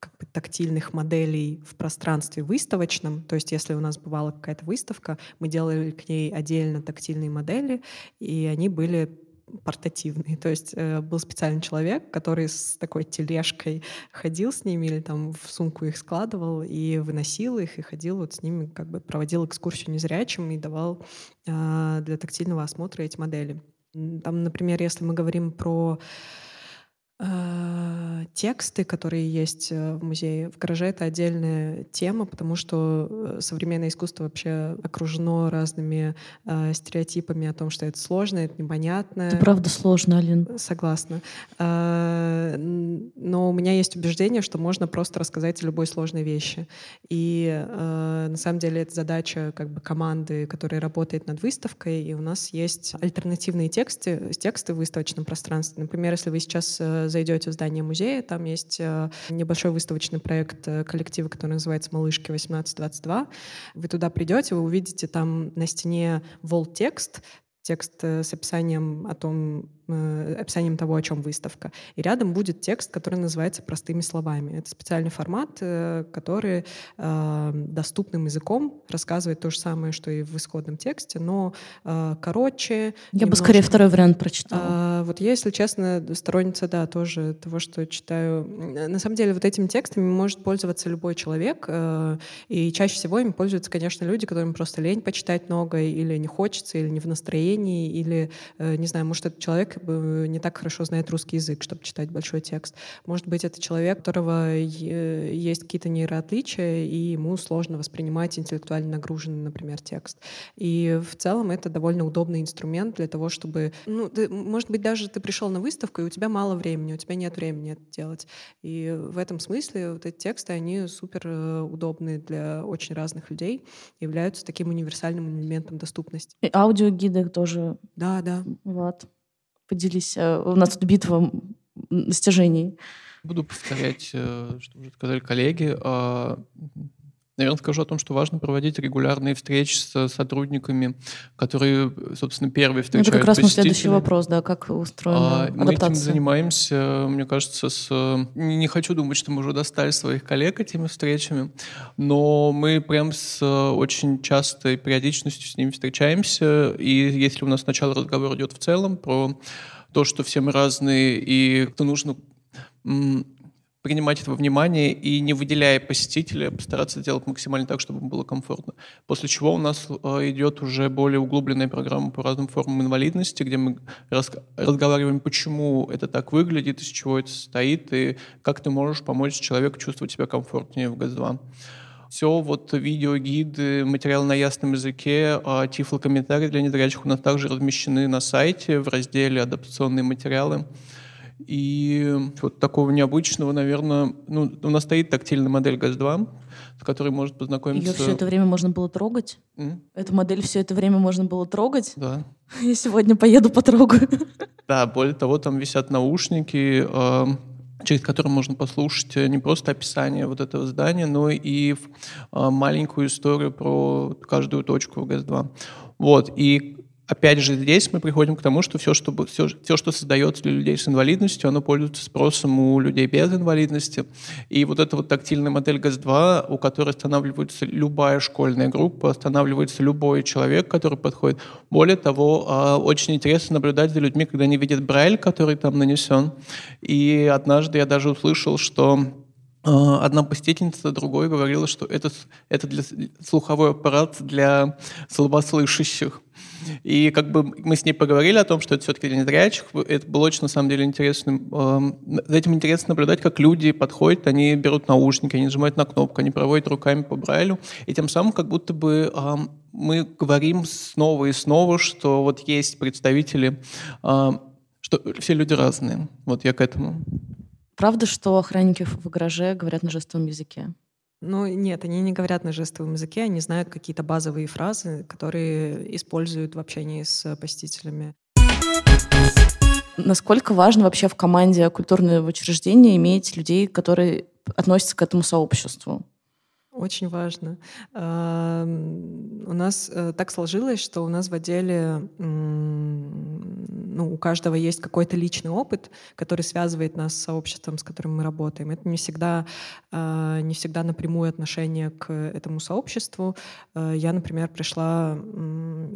как бы тактильных моделей в пространстве выставочном. То есть если у нас бывала какая-то выставка, мы делали к ней отдельно тактильные модели, и они были портативные. [laughs] То есть э, был специальный человек, который с такой тележкой ходил с ними или там в сумку их складывал и выносил их, и ходил вот с ними, как бы проводил экскурсию незрячим и давал э, для тактильного осмотра эти модели. Там, например, если мы говорим про э, тексты, которые есть э, в музее. В гараже это отдельная тема, потому что э, современное искусство вообще окружено разными э, стереотипами о том, что это сложно, это непонятно. Это правда сложно, Алин. Согласна. Э, но у меня есть убеждение, что можно просто рассказать о любой сложной вещи. И э, на самом деле это задача как бы команды, которая работает над выставкой, и у нас есть альтернативные тексты, тексты в выставочном пространстве. Например, если вы сейчас э, зайдете в здание музея, там есть э, небольшой выставочный проект э, коллектива, который называется «Малышки 1822». Вы туда придете, вы увидите там на стене вол-текст, текст с описанием о том, Э, описанием того, о чем выставка. И рядом будет текст, который называется «Простыми словами». Это специальный формат, э, который э, доступным языком рассказывает то же самое, что и в исходном тексте, но короче. Я немножко. бы скорее второй вариант прочитала. А, вот я, если честно, сторонница, да, тоже того, что читаю. На самом деле вот этими текстами может пользоваться любой человек, и чаще всего им пользуются, конечно, люди, которым просто лень почитать много, или не хочется, или не в настроении, или, не знаю, может, этот человек не так хорошо знает русский язык, чтобы читать большой текст. Может быть, это человек, у которого есть какие-то нейроотличия, и ему сложно воспринимать интеллектуально нагруженный, например, текст. И в целом это довольно удобный инструмент для того, чтобы... Ну, ты, может быть, даже ты пришел на выставку, и у тебя мало времени, у тебя нет времени это делать. И в этом смысле вот эти тексты, они супер э, удобны для очень разных людей, являются таким универсальным элементом доступности. И аудиогиды тоже. Да, да. Вот поделись. Э, у нас тут битва достижений. Буду повторять, э, что уже сказали коллеги. Наверное, скажу о том, что важно проводить регулярные встречи с сотрудниками, которые, собственно, первые встречают Это как раз мой следующий вопрос, да, как устроена а, адаптация. Мы этим занимаемся, мне кажется, с... Не хочу думать, что мы уже достали своих коллег этими встречами, но мы прям с очень частой периодичностью с ними встречаемся, и если у нас сначала разговор идет в целом про то, что все мы разные, и кто нужно принимать это во внимание и не выделяя посетителя, постараться сделать максимально так, чтобы ему было комфортно. После чего у нас э, идет уже более углубленная программа по разным формам инвалидности, где мы разговариваем, почему это так выглядит, из чего это состоит, и как ты можешь помочь человеку чувствовать себя комфортнее в ГАЗ-2 все вот видеогиды, материалы на ясном языке, а тифлокомментарии для незрячих у нас также размещены на сайте в разделе «Адаптационные материалы». И вот такого необычного, наверное, ну, у нас стоит тактильная модель ГАЗ-2, с которой может познакомиться... Ее все это время можно было трогать? Mm? Эту модель все это время можно было трогать? Да. [laughs] Я сегодня поеду потрогаю. [laughs] Да, более того, там висят наушники, э, через которые можно послушать не просто описание вот этого здания, но и э, маленькую историю про каждую точку в ГАЗ-2. Вот, и опять же, здесь мы приходим к тому, что все, что, все, все, что создается для людей с инвалидностью, оно пользуется спросом у людей без инвалидности. И вот эта вот тактильная модель ГАЗ-2, у которой останавливается любая школьная группа, останавливается любой человек, который подходит. Более того, а, очень интересно наблюдать за людьми, когда они видят Брайль, который там нанесен. И однажды я даже услышал, что а, Одна посетительница другой говорила, что это, это для, слуховой аппарат для слабослышащих. И как бы мы с ней поговорили о том, что это все-таки для незрячих. Это было очень, на самом деле, интересно. За этим интересно наблюдать, как люди подходят, они берут наушники, они нажимают на кнопку, они проводят руками по Брайлю. И тем самым как будто бы мы говорим снова и снова, что вот есть представители, что все люди разные. Вот я к этому. Правда, что охранники в гараже говорят на жестовом языке? Ну, нет, они не говорят на жестовом языке, они знают какие-то базовые фразы, которые используют в общении с посетителями. Насколько важно вообще в команде культурного учреждения иметь людей, которые относятся к этому сообществу? Очень важно. У нас э, так сложилось, что у нас в отделе ну, у каждого есть какой-то личный опыт, который связывает нас с сообществом, с которым мы работаем. Это не всегда, э, не всегда напрямую отношение к этому сообществу. Э, я, например, пришла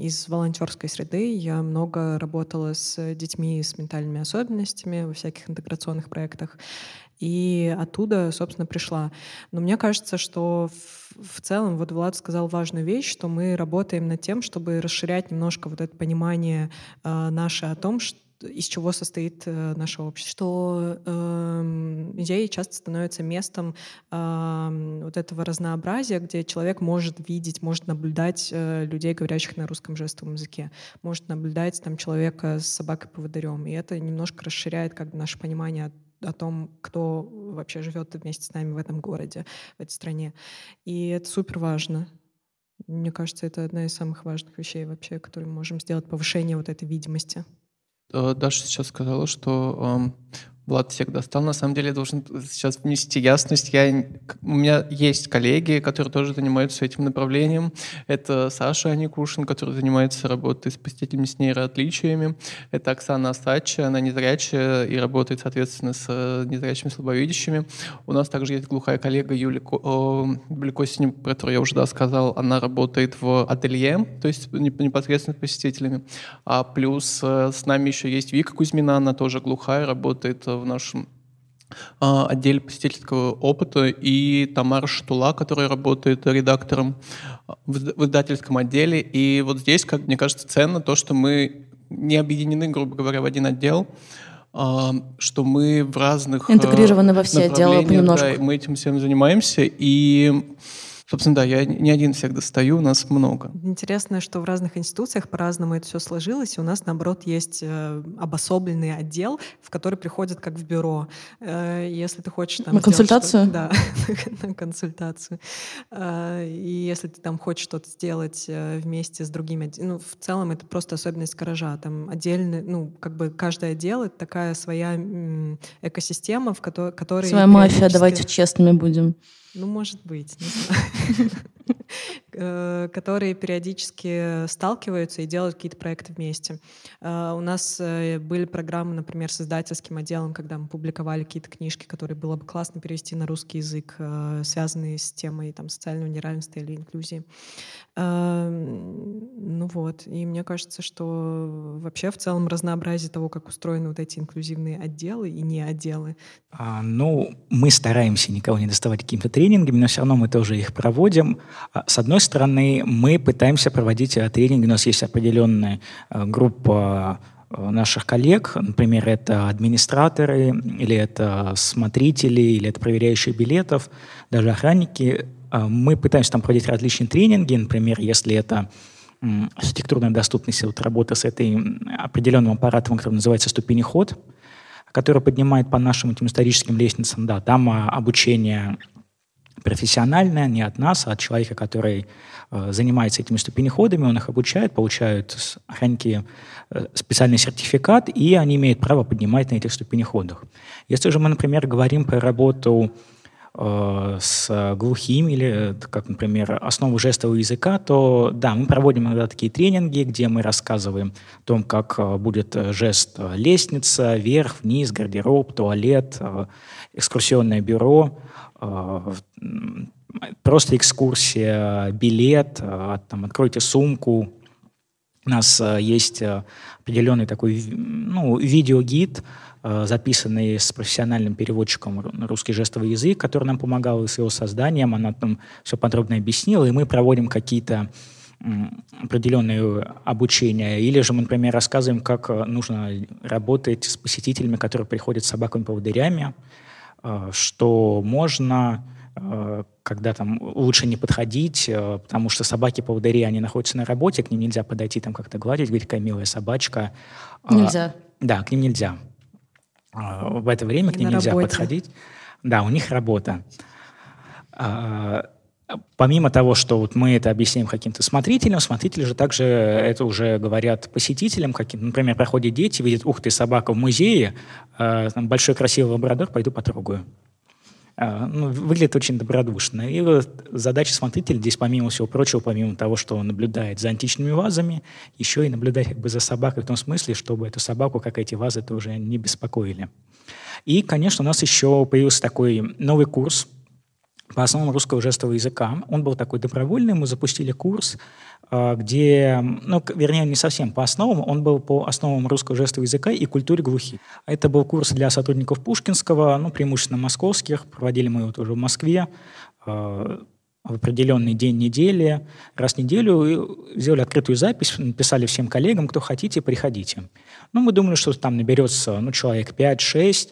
из волонтерской среды, я много работала с детьми с ментальными особенностями во всяких интеграционных проектах. И оттуда, собственно, пришла. Но мне кажется, что в, целом, вот Влад сказал важную вещь, что мы работаем над тем, чтобы расширять немножко вот это понимание э, наше о том, что из чего состоит э, наше общество, что э, музеи часто становятся местом э, вот этого разнообразия, где человек может видеть, может наблюдать э, людей, говорящих на русском жестовом языке, может наблюдать там человека с собакой-поводырем. И это немножко расширяет как бы наше понимание о том, кто вообще живет вместе с нами в этом городе, в этой стране. И это супер важно. Мне кажется, это одна из самых важных вещей вообще, которые мы можем сделать, повышение вот этой видимости. Э, Даша сейчас сказала, что Влад всех достал. На самом деле я должен сейчас внести ясность. Я, у меня есть коллеги, которые тоже занимаются этим направлением. Это Саша Аникушин, который занимается работой с посетителями с нейроотличиями. Это Оксана Асача, она незрячая и работает, соответственно, с э, незрячими слабовидящими. У нас также есть глухая коллега Юлия Бликосинь, про которую я уже да, сказал. Она работает в ателье, то есть непосредственно с посетителями. А плюс э, с нами еще есть Вика Кузьмина, она тоже глухая, работает в нашем а, отделе посетительского опыта, и Тамара Штула, которая работает редактором в издательском отделе. И вот здесь, как мне кажется, ценно то, что мы не объединены, грубо говоря, в один отдел, а, что мы в разных интегрированы во все отделы понемножку. Да, мы этим всем занимаемся, и Собственно, да, я не один всех достаю, у нас много. Интересно, что в разных институциях по-разному это все сложилось, и у нас, наоборот, есть э, обособленный отдел, в который приходят как в бюро. Э, если ты хочешь там... На консультацию? Да, [laughs] на консультацию. Э, и если ты там хочешь что-то сделать вместе с другими... Ну, в целом это просто особенность гаража. Там отдельный, ну, как бы каждый отдел — это такая своя экосистема, в которой... Своя мафия, давайте честными будем. Ну, может быть, не знаю. [laughs] [laughs] Э, которые периодически сталкиваются и делают какие-то проекты вместе. Э, у нас э, были программы, например, с издательским отделом, когда мы публиковали какие-то книжки, которые было бы классно перевести на русский язык, связанные с темой там, социального неравенства или инклюзии. Ну вот, и мне кажется, что вообще в целом разнообразие того, как устроены вот эти инклюзивные отделы и не отделы. А, ну, мы стараемся никого не доставать какими-то тренингами, но все равно мы тоже их проводим. А, с одной стороны, мы пытаемся проводить э, тренинги, у нас есть определенная э, группа э, наших коллег, например, это администраторы, или это смотрители, или это проверяющие билетов, даже охранники. Мы пытаемся там проводить различные тренинги, например, если это архитектурная доступность, вот работа с этой определенным аппаратом, который называется ступенеход, который поднимает по нашим этим историческим лестницам, да, там обучение профессиональная, не от нас, а от человека, который э, занимается этими ступенеходами, он их обучает, получают охранники э, специальный сертификат, и они имеют право поднимать на этих ступенеходах. Если же мы, например, говорим про работу э, с глухими или, как, например, основу жестового языка, то да, мы проводим иногда такие тренинги, где мы рассказываем о том, как будет жест лестница, вверх, вниз, гардероб, туалет, экскурсионное бюро, просто экскурсия, билет, э, там, откройте сумку. У нас э, есть определенный такой ну, видеогид, записанный с профессиональным переводчиком на русский жестовый язык, который нам помогал с его созданием. Она там все подробно объяснила, и мы проводим какие-то определенные обучения. Или же мы, например, рассказываем, как нужно работать с посетителями, которые приходят с собаками-поводырями, Э, что можно, э, когда там лучше не подходить, э, потому что собаки-поводыри, они находятся на работе, к ним нельзя подойти, там как-то гладить, говорить, какая милая собачка. Нельзя. Да, к ним нельзя. В это время к ним нельзя работе. подходить. Да, у них работа помимо того, что вот мы это объясняем каким-то смотрителям, смотрители же также это уже говорят посетителям, каким, например, проходят дети, видят, ух ты, собака в музее, э, там большой красивый лабрадор, пойду потрогаю. Э, ну, выглядит очень добродушно. И вот задача смотрителя здесь, помимо всего прочего, помимо того, что он наблюдает за античными вазами, еще и наблюдать как бы за собакой в том смысле, чтобы эту собаку, как эти вазы, тоже не беспокоили. И, конечно, у нас еще появился такой новый курс, по основам русского жестового языка. Он был такой добровольный, мы запустили курс, а, где, ну, вернее, не совсем по основам, он был по основам русского жестового языка и культуре глухих. Это был курс для сотрудников Пушкинского, ну, преимущественно московских, проводили мы его тоже в Москве, а, в определенный день недели, раз в неделю, сделали открытую запись, написали всем коллегам, кто хотите, приходите. Ну, мы думали, что там наберется, ну, человек 5-6,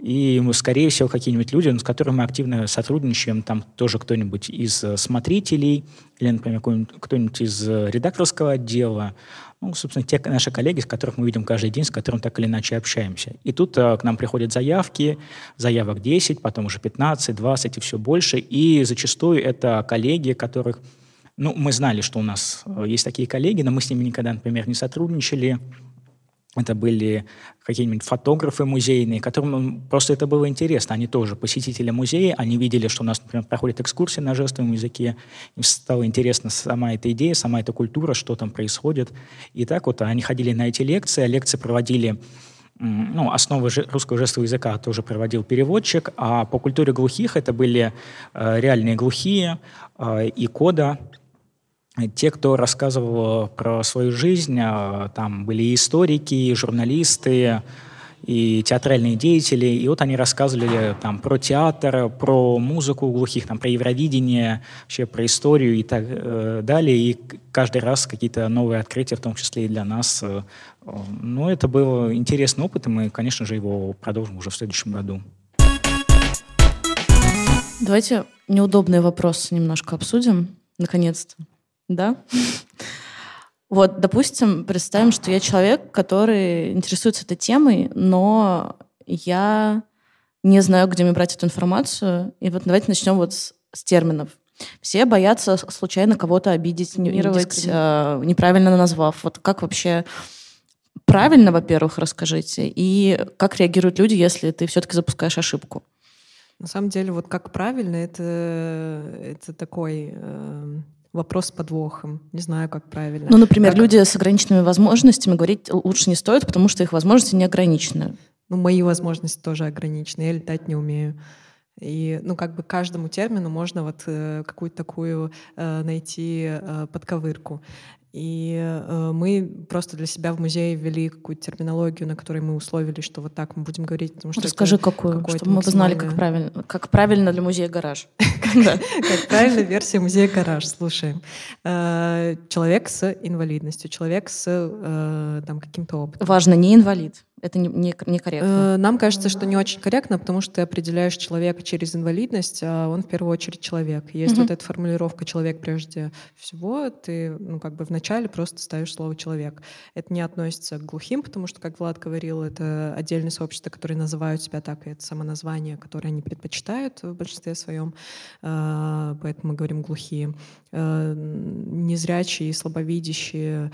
И, скорее всего, какие-нибудь люди, с которыми мы активно сотрудничаем, там тоже кто-нибудь из э, смотрителей или, например, кто-нибудь из э, редакторского отдела, ну, собственно, те наши коллеги, с которых мы видим каждый день, с которыми так или иначе общаемся. И тут э, к нам приходят заявки, заявок 10, потом уже 15, 20 и все больше. И зачастую это коллеги, которых... Ну, мы знали, что у нас э, есть такие коллеги, но мы с ними никогда, например, не сотрудничали. Это были какие-нибудь фотографы музейные, которым просто это было интересно. Они тоже посетители музея, они видели, что у нас, например, проходит экскурсия на жестовом языке. Им стало интересно сама эта идея, сама эта культура, что там происходит. И так вот они ходили на эти лекции, лекции проводили ну, основы русского жестового языка тоже проводил переводчик, а по культуре глухих это были э, реальные глухие э, и кода, те, кто рассказывал про свою жизнь, а, там были историки, журналисты, и театральные деятели, и вот они рассказывали там про театр, про музыку глухих, там про Евровидение, вообще про историю и так э, далее, и каждый раз какие-то новые открытия, в том числе и для нас. Э, ну, это был интересный опыт, и мы, конечно же, его продолжим уже в следующем году. Давайте неудобный вопрос немножко обсудим, наконец-то да? Вот, допустим, представим, что я человек, который интересуется этой темой, но я не знаю, где мне брать эту информацию. И вот давайте начнем вот с, с терминов. Все боятся случайно кого-то обидеть, не, э, неправильно назвав. Вот как вообще правильно, во-первых, расскажите, и как реагируют люди, если ты все-таки запускаешь ошибку? На самом деле, вот как правильно, это, это такой э, вопрос с подвохом. Не знаю, как правильно. Ну, например, как... люди с ограниченными возможностями говорить лучше не стоит, потому что их возможности не ограничены. Ну, мои возможности тоже ограничены. Я летать не умею. И, ну, как бы каждому термину можно вот э, какую-то такую э, найти э, подковырку. И э, мы просто для себя в музее ввели какую-то терминологию, на которой мы условили, что вот так мы будем говорить. Потому что Расскажи, какую, чтобы мы знали, как правильно, как правильно для музея «Гараж». [laughs] Как правильно версия музея «Гараж». Слушаем. Э, человек с инвалидностью, человек с э, каким-то опытом. Важно, не инвалид. Это не, не, не корректно. Э, нам кажется, что не очень корректно, потому что ты определяешь человека через инвалидность, а он в первую очередь человек. Есть угу. вот эта формулировка «человек прежде всего», ты ну, как бы вначале просто ставишь слово «человек». Это не относится к глухим, потому что, как Влад говорил, это отдельное сообщество, которые называют себя так, и это самоназвание, которое они предпочитают в большинстве своем, э, поэтому мы говорим «глухие». Э, незрячие, слабовидящие,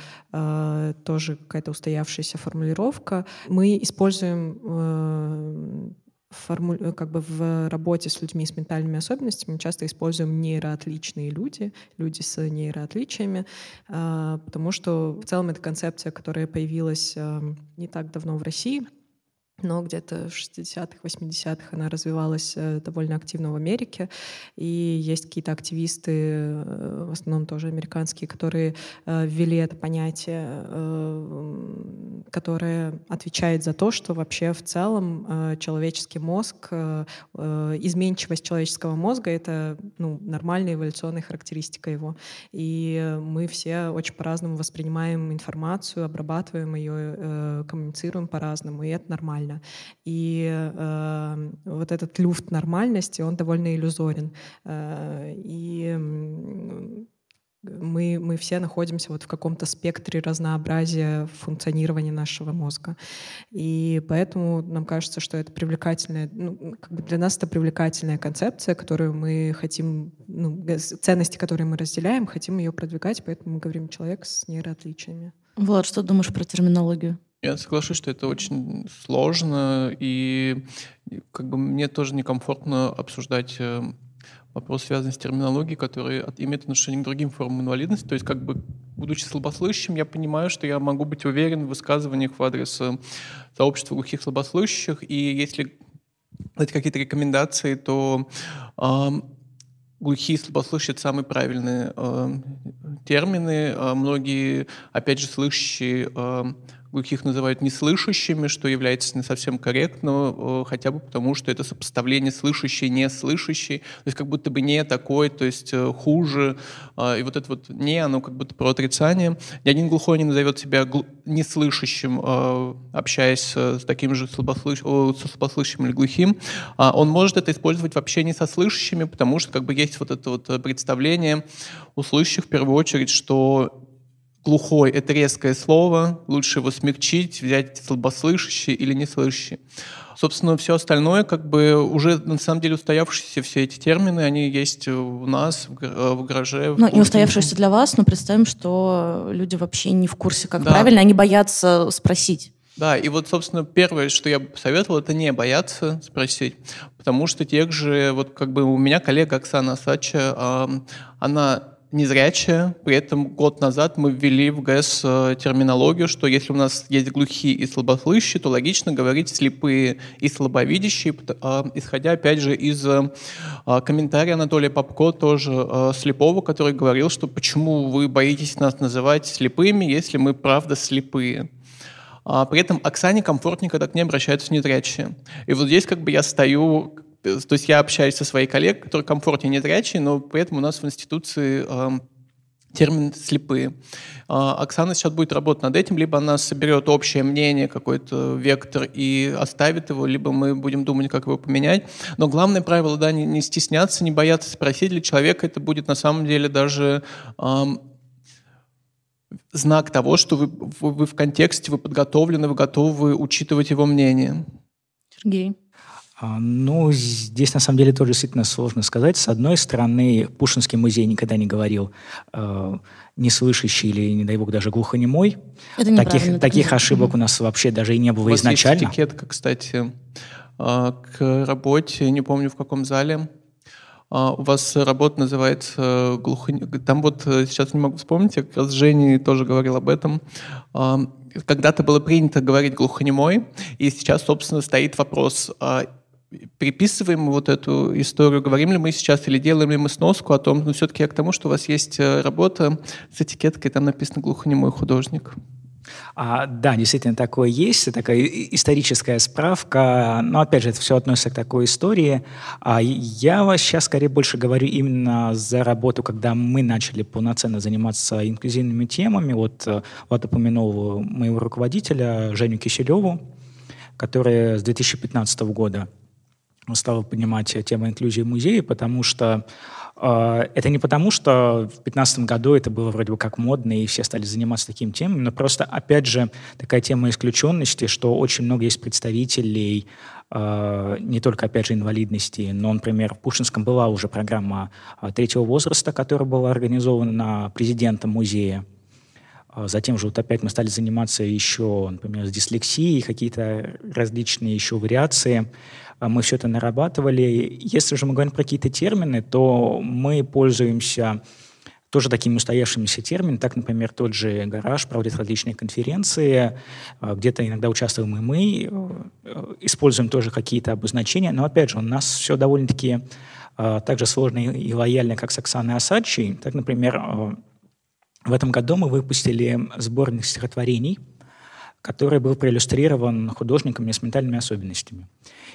тоже какая-то устоявшаяся формулировка — мы используем э, форму... как бы в работе с людьми с ментальными особенностями часто используем нейроотличные люди, люди с нейроотличиями, э, потому что в целом это концепция, которая появилась э, не так давно в России — но где-то в 60-х, 80-х она развивалась э, довольно активно в Америке, и есть какие-то активисты, э, в основном тоже американские, которые э, ввели это понятие, которое отвечает за то, что вообще в целом человеческий мозг, изменчивость человеческого мозга — это ну, нормальная эволюционная характеристика его. И мы все очень по-разному воспринимаем информацию, обрабатываем ее, коммуницируем по-разному, и это нормально нормально. И э, вот этот люфт нормальности, он довольно иллюзорен. Э, и мы, мы все находимся вот в каком-то спектре разнообразия функционирования нашего мозга. И поэтому нам кажется, что это привлекательная, ну, как бы для нас это привлекательная концепция, которую мы хотим, ну, ценности, которые мы разделяем, хотим ее продвигать, поэтому мы говорим человек с нейроотличиями. Влад, что думаешь про терминологию? Я соглашусь, что это очень сложно, и как бы мне тоже некомфортно обсуждать э, вопрос, связанный с терминологией, который имеет отношение к другим формам инвалидности. То есть, как бы, будучи слабослышащим, я понимаю, что я могу быть уверен в высказываниях в адрес э, сообщества глухих слабослышащих, и если дать какие-то рекомендации, то э, глухие слабослышащие — самые правильные э, термины. Э, многие, опять же, слышащие э, глухих называют неслышащими, что является не совсем корректно, э, хотя бы потому, что это сопоставление слышащий, не слышащий, то есть как будто бы не такой, то есть э, хуже, и вот это вот не, оно как будто про отрицание. Ни один глухой не назовет себя неслышащим, общаясь с таким же слабослыш... слабослышащим или глухим. А он может это использовать в общении со слышащими, потому что как бы есть вот это вот представление у слышащих в первую очередь, что глухой — это резкое слово, лучше его смягчить, взять слабослышащий или неслышащий. Собственно, все остальное, как бы уже на самом деле устоявшиеся все эти термины, они есть у нас в э, гараже. Ну, не устоявшиеся для вас, но представим, что люди вообще не в курсе, как да. правильно, они боятся спросить. Да, и вот, собственно, первое, что я бы посоветовал, это не бояться спросить, потому что тех же, вот как бы у меня коллега Оксана Сача, она незрячая. При этом год назад мы ввели в ГЭС э, терминологию, что если у нас есть глухие и слабослышащие, то логично говорить слепые и слабовидящие, а, исходя, опять же, из э, а, комментария Анатолия Попко, тоже э, слепого, который говорил, что почему вы боитесь нас называть слепыми, если мы правда слепые. А при этом Оксане комфортнее, когда к ней обращаются незрячие. И вот здесь как бы я стою то есть я общаюсь со своей коллегой, которые комфортнее незрячие, но при этом у нас в институции э, термин «слепые». Э, Оксана сейчас будет работать над этим, либо она соберет общее мнение, какой-то вектор и оставит его, либо мы будем думать, как его поменять. Но главное правило, да, не, не стесняться, не бояться спросить. Для человека это будет на самом деле даже... Э, знак того, что вы, вы, вы в контексте, вы подготовлены, вы готовы учитывать его мнение. Сергей. А, ну, здесь на самом деле тоже действительно сложно сказать. С одной стороны, Пушинский музей никогда не говорил э, неслышащий или, не дай бог, даже глухонемой. Это таких таких ошибок mm-hmm. у нас вообще даже и не было у вас изначально. Есть этикетка, кстати, а, к работе, не помню в каком зале. А, у вас работа называется глухонемой. Там вот э, сейчас не могу вспомнить, я как раз Женя тоже говорил об этом когда-то было принято говорить глухонемой, и сейчас, собственно, стоит вопрос, приписываем вот эту историю, говорим ли мы сейчас или делаем ли мы сноску о том, но ну, все-таки я к тому, что у вас есть э, работа с этикеткой, там написано «глухонемой художник». А, да, действительно, такое есть, такая историческая справка, но, опять же, это все относится к такой истории. А я сейчас скорее больше говорю именно за работу, когда мы начали полноценно заниматься инклюзивными темами. Вот, э, вот упомянул моего руководителя Женю Киселеву, который с 2015 года стала поднимать тему инклюзии в музее, потому что э, это не потому, что в 2015 году это было вроде бы как модно, и все стали заниматься таким темами, но просто, опять же, такая тема исключенности, что очень много есть представителей э, не только, опять же, инвалидности, но, например, в Пушинском была уже программа э, третьего возраста, которая была организована президентом музея, Затем же вот опять мы стали заниматься еще, например, с дислексией, какие-то различные еще вариации. А мы все это нарабатывали. Если же мы говорим про какие-то термины, то мы пользуемся тоже такими устоявшимися терминами. Так, например, тот же «Гараж» проводит различные конференции, а, где-то иногда участвуем и мы, э, используем тоже какие-то обозначения, но, опять же, у нас все довольно-таки а, так же сложно и лояльно, как с Оксаной Асадчей. Так, например, в этом году мы выпустили сборник стихотворений, который был проиллюстрирован художниками с ментальными особенностями.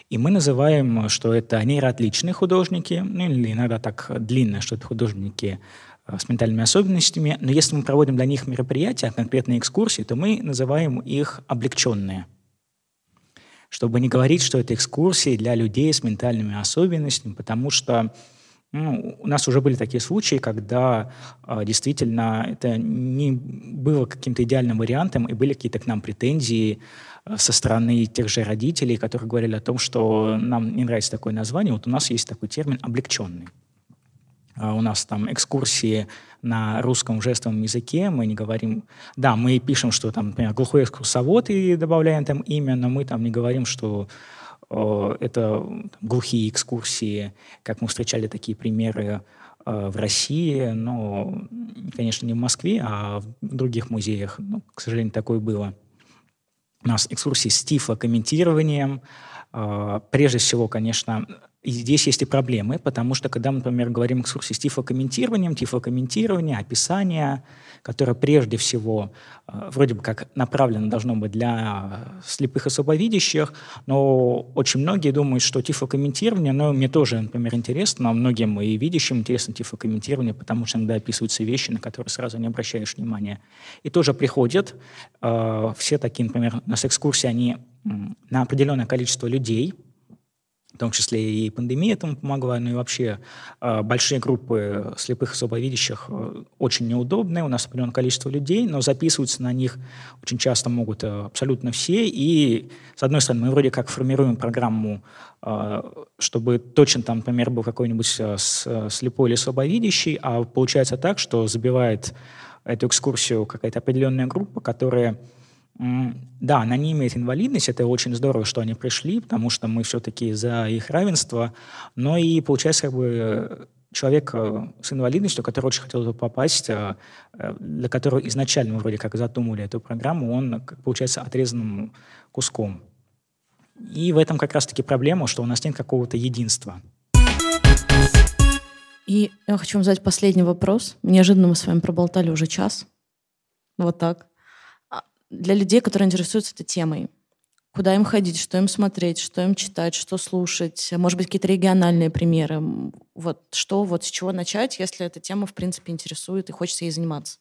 И мы называем, что это нейроотличные художники, ну или иногда так длинно, что это художники э, с ментальными особенностями. Но если мы проводим для них мероприятия, конкретные экскурсии, то мы называем их облегченные. Чтобы не говорить, что это экскурсии для людей с ментальными особенностями, потому что ну, у нас уже были такие случаи, когда э, действительно это не было каким-то идеальным вариантом, и были какие-то к нам претензии со стороны тех же родителей, которые говорили о том, что нам не нравится такое название. Вот у нас есть такой термин «облегченный». А у нас там экскурсии на русском жестовом языке, мы не говорим... Да, мы пишем, что там, например, глухой экскурсовод и добавляем там имя, но мы там не говорим, что э, это там, глухие экскурсии, как мы встречали такие примеры э, в России, но, конечно, не в Москве, а в других музеях. Ну, к сожалению, такое было. У нас экскурсии с тифлокомментированием. А, прежде всего, конечно, и здесь есть и проблемы, потому что когда мы, например, говорим экскурсии с тифлокомментированием, тифлокомментирование, описание, которое прежде всего э, вроде бы как направлено должно быть для слепых и слабовидящих, но очень многие думают, что тифлокомментирование, но мне тоже, например, интересно, но многим и видящим интересно тифлокомментирование, потому что иногда описываются вещи, на которые сразу не обращаешь внимания. И тоже приходят э, все такие, например, у нас экскурсии, они на определенное количество людей – в том числе и пандемия этому помогла, ну и вообще э, большие группы слепых и слабовидящих э, очень неудобные, у нас определенное количество людей, но записываются на них очень часто могут э, абсолютно все, и с одной стороны мы вроде как формируем программу, э, чтобы точно там, например, был какой-нибудь э, слепой или слабовидящий, а получается так, что забивает эту экскурсию какая-то определенная группа, которая да, она не имеет инвалидность, это очень здорово, что они пришли, потому что мы все-таки за их равенство, но и получается как бы человек э, с инвалидностью, который очень хотел попасть, э, э, для которого изначально мы вроде как задумали эту программу, он, получается, отрезанным куском. И в этом как раз-таки проблема, что у нас нет какого-то единства. И я хочу вам задать последний вопрос. Неожиданно мы с вами проболтали уже час. Вот так для людей, которые интересуются этой темой. Куда им ходить, что им смотреть, что им читать, что слушать, может быть, какие-то региональные примеры. Вот что, вот с чего начать, если эта тема, в принципе, интересует и хочется ей заниматься.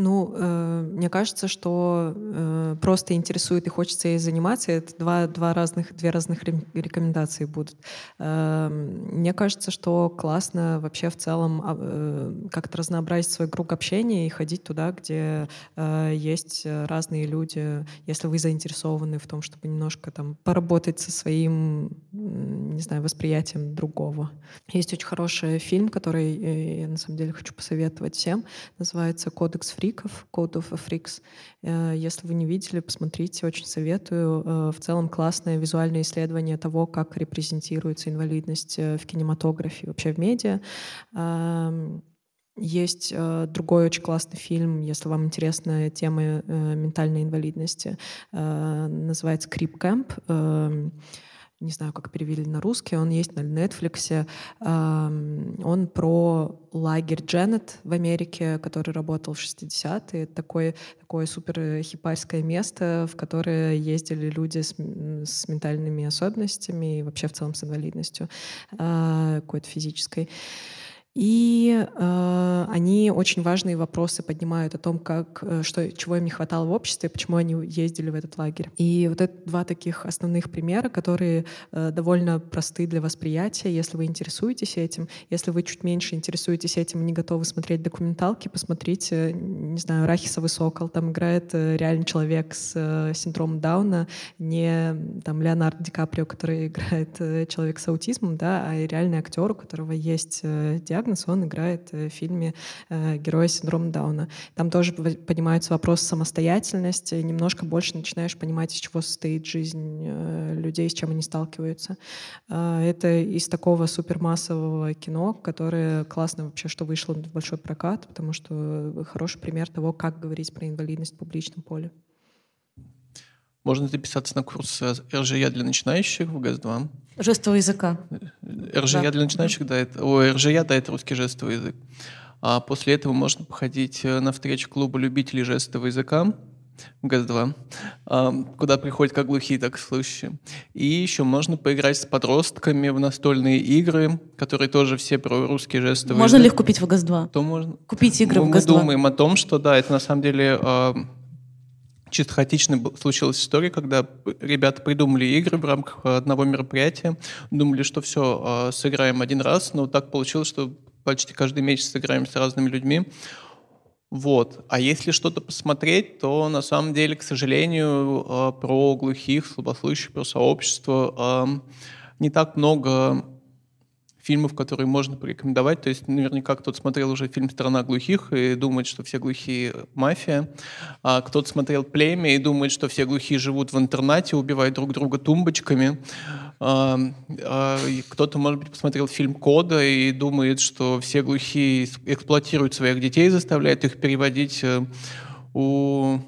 Ну, э, мне кажется, что э, просто интересует и хочется ей заниматься. Это два, два разных, две разных рекомендации будут. Э, мне кажется, что классно вообще в целом э, как-то разнообразить свой круг общения и ходить туда, где э, есть разные люди, если вы заинтересованы в том, чтобы немножко там поработать со своим, не знаю, восприятием другого. Есть очень хороший фильм, который э, я на самом деле хочу посоветовать всем. Называется «Кодекс фриков, Code of Freaks. Э, если вы не видели, посмотрите, очень советую. Э, в целом классное визуальное исследование того, как репрезентируется инвалидность э, в кинематографе, вообще в медиа. Есть э, другой очень классный фильм, если вам интересна тема э, ментальной инвалидности. Э, называется «Крип Кэмп». Э, не знаю, как перевели на русский, он есть на Netflix. Он про лагерь Дженнет в Америке, который работал в 60-е. Такое, такое супер хипарское место, в которое ездили люди с, с ментальными особенностями и вообще в целом с инвалидностью а, какой-то физической. И э, они очень важные вопросы поднимают о том, как, э, что, чего им не хватало в обществе, почему они ездили в этот лагерь. И вот это два таких основных примера, которые э, довольно просты для восприятия, если вы интересуетесь этим. Если вы чуть меньше интересуетесь этим и не готовы смотреть документалки, посмотрите, не знаю, «Рахисовый сокол». Там играет э, реальный человек с э, синдромом Дауна, не там Леонардо Ди Каприо, который [laughs] играет э, человек с аутизмом, да, а реальный актер, у которого есть э, диагноз, диагноз, он играет э, в фильме э, героя синдрома Дауна. Там тоже поднимаются вопросы самостоятельности, немножко больше начинаешь понимать, из чего состоит жизнь э, людей, с чем они сталкиваются. Это из такого супермассового кино, которое классно вообще, что вышло в большой прокат, потому что хороший пример того, как говорить про инвалидность в публичном поле. Можно записаться на курс РЖЯ для начинающих в ГАЗ-2. Жестового языка. РЖЯ да. для начинающих, да, это, о, РЖЯ, да, это русский жестовый язык. А после этого можно походить э, на встречу клуба любителей жестового языка, ГАЗ-2, а, куда приходят как глухие, так и слышащие. И еще можно поиграть с подростками в настольные игры, которые тоже все про русский жестовый Можно язык. ли их купить в ГАЗ-2? То можно. Купить игры мы, в ГАЗ-2? Мы думаем о том, что да, это на самом деле а, чисто хаотично случилась история, когда ребята придумали игры в рамках одного мероприятия, думали, что все, а, сыграем один раз, но так получилось, что почти каждый месяц сыграем с разными людьми. Вот. А если что-то посмотреть, то на самом деле, к сожалению, а, про глухих, слабослышащих, про сообщество не так много фильмов, которые можно порекомендовать. То есть наверняка кто-то смотрел уже фильм «Страна глухих» и думает, что все глухие — мафия. А кто-то смотрел «Племя» и думает, что все глухие живут в интернате, убивают друг друга тумбочками. А, а, кто-то, может быть, посмотрел фильм «Кода» и думает, что все глухие эксплуатируют своих детей, заставляют их переводить э, у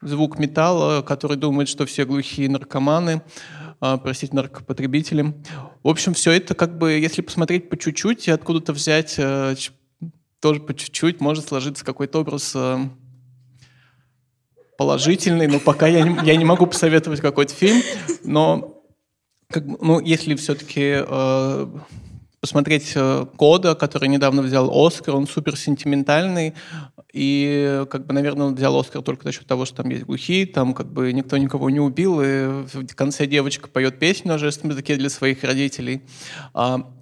звук металла, который думает, что все глухие наркоманы. Простите, наркопотребители. В общем, все это как бы, если посмотреть по чуть-чуть и откуда-то взять э, тоже по чуть-чуть, может сложиться какой-то образ э, положительный, но пока я не, я не могу посоветовать какой-то фильм, но как, ну, если все-таки э, посмотреть э, Кода, который недавно взял Оскар, он супер сентиментальный, и, как бы, наверное, он взял Оскар только за счет того, что там есть глухие, там, как бы, никто никого не убил, и в конце девочка поет песню на жестом языке для своих родителей. А,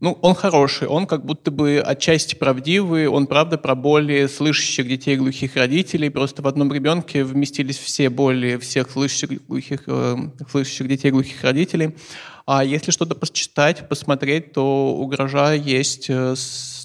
ну, он хороший, он как будто бы отчасти правдивый, он правда про боли слышащих детей глухих родителей. Просто в одном ребенке вместились все боли всех слышащих, глухих, э, слышащих детей глухих родителей. А если что-то почитать, посмотреть, то у гаража есть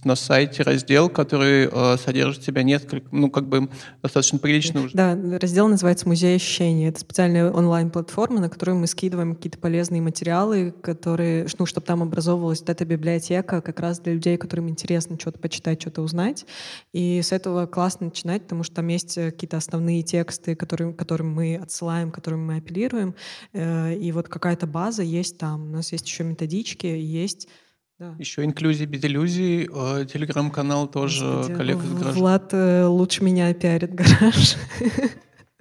на сайте раздел, который э, содержит в себя несколько, ну, как бы достаточно прилично уже. Да, раздел называется «Музей ощущений». Это специальная онлайн-платформа, на которую мы скидываем какие-то полезные материалы, которые, ну, чтобы там образовывалась вот эта библиотека как раз для людей, которым интересно что-то почитать, что-то узнать. И с этого классно начинать, потому что там есть э, какие-то основные тексты, которые, которым мы отсылаем, которым мы апеллируем. Э, и вот какая-то база есть там. У нас есть еще методички, есть да. Еще инклюзии без иллюзий, э, телеграм-канал тоже Господи, коллег из гаража. Влад э, лучше меня пиарит гараж.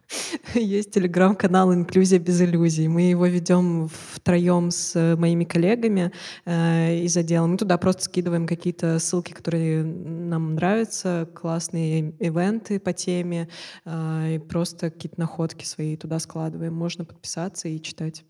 [laughs] Есть телеграм-канал «Инклюзия без иллюзий». Мы его ведем втроем с моими коллегами э, из отдела. Мы туда просто скидываем какие-то ссылки, которые нам нравятся, классные ивенты по теме, э, и просто какие-то находки свои туда складываем. Можно подписаться и читать.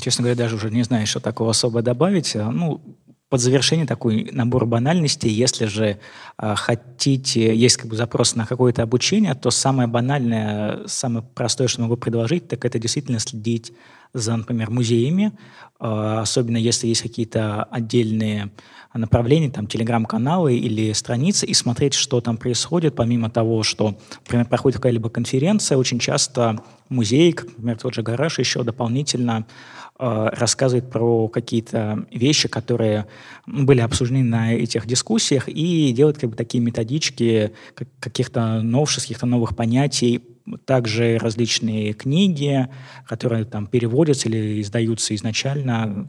Честно говоря, даже уже не знаю, что такого особо добавить. А, ну, под завершение такой набор банальностей. Если же э, хотите, есть как бы запрос на какое-то обучение, то самое банальное, самое простое, что могу предложить, так это действительно следить за, например, музеями, э, особенно если есть какие-то отдельные направлений, там, телеграм-каналы или страницы, и смотреть, что там происходит, помимо того, что, например, проходит какая-либо конференция, очень часто музей, как, например, тот же гараж, еще дополнительно э, рассказывает про какие-то вещи, которые были обсуждены на этих дискуссиях, и делает как бы такие методички каких-то новшеств, каких-то новых понятий, также различные книги, которые там переводятся или издаются изначально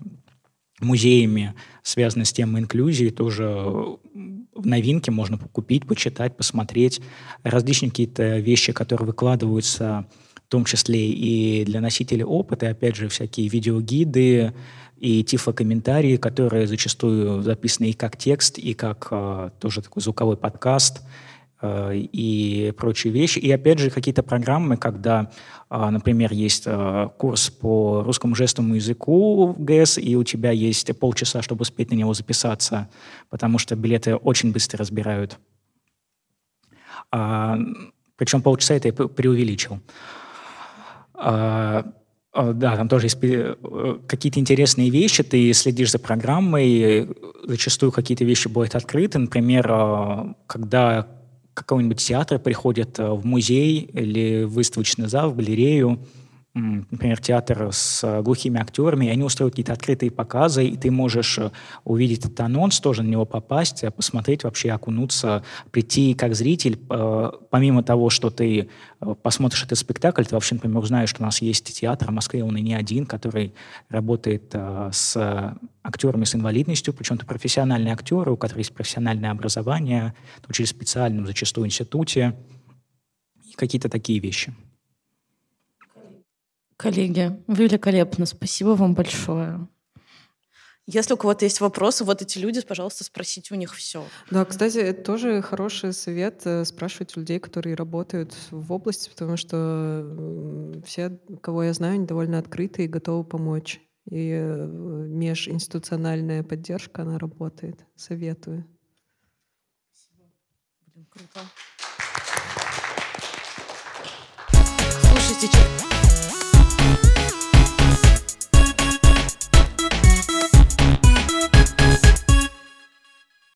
музеями, связанные с темой инклюзии, тоже в новинке можно купить, почитать, посмотреть. Различные какие-то вещи, которые выкладываются в том числе и для носителей опыта, опять же всякие видеогиды и тифлокомментарии, которые зачастую записаны и как текст, и как э, тоже такой звуковой подкаст – Э, и прочие вещи. И опять же какие-то программы, когда, а, например, есть э, курс по русскому жестовому языку в ГЭС, и у тебя есть полчаса, чтобы успеть на него записаться, потому что билеты очень быстро разбирают. А, причем полчаса это я преувеличил. А, да, там тоже есть э, какие-то интересные вещи, ты следишь за программой, зачастую какие-то вещи будут открыты. Например, когда какого-нибудь театра приходят э, в музей или выставочный зал, в галерею, например, театр с э, глухими актерами, и они устраивают какие-то открытые показы, и ты можешь э, увидеть этот анонс, тоже на него попасть, посмотреть вообще, окунуться, прийти как зритель. Помимо того, что ты посмотришь этот спектакль, ты вообще, например, узнаешь, что у нас есть театр в Москве, он и не один, который работает с актерами с инвалидностью, причем это профессиональные актеры, у которых есть профессиональное образование, учились в специальном, зачастую, институте, и какие-то такие вещи. Коллеги, великолепно. Спасибо вам большое. Если у кого-то есть вопросы, вот эти люди, пожалуйста, спросите у них все. Да, кстати, это тоже хороший совет э, спрашивать у людей, которые работают в области, потому что все, кого я знаю, они довольно открыты и готовы помочь. И э, межинституциональная поддержка, она работает. Советую. Спасибо. Блин, круто. Слушайте, что...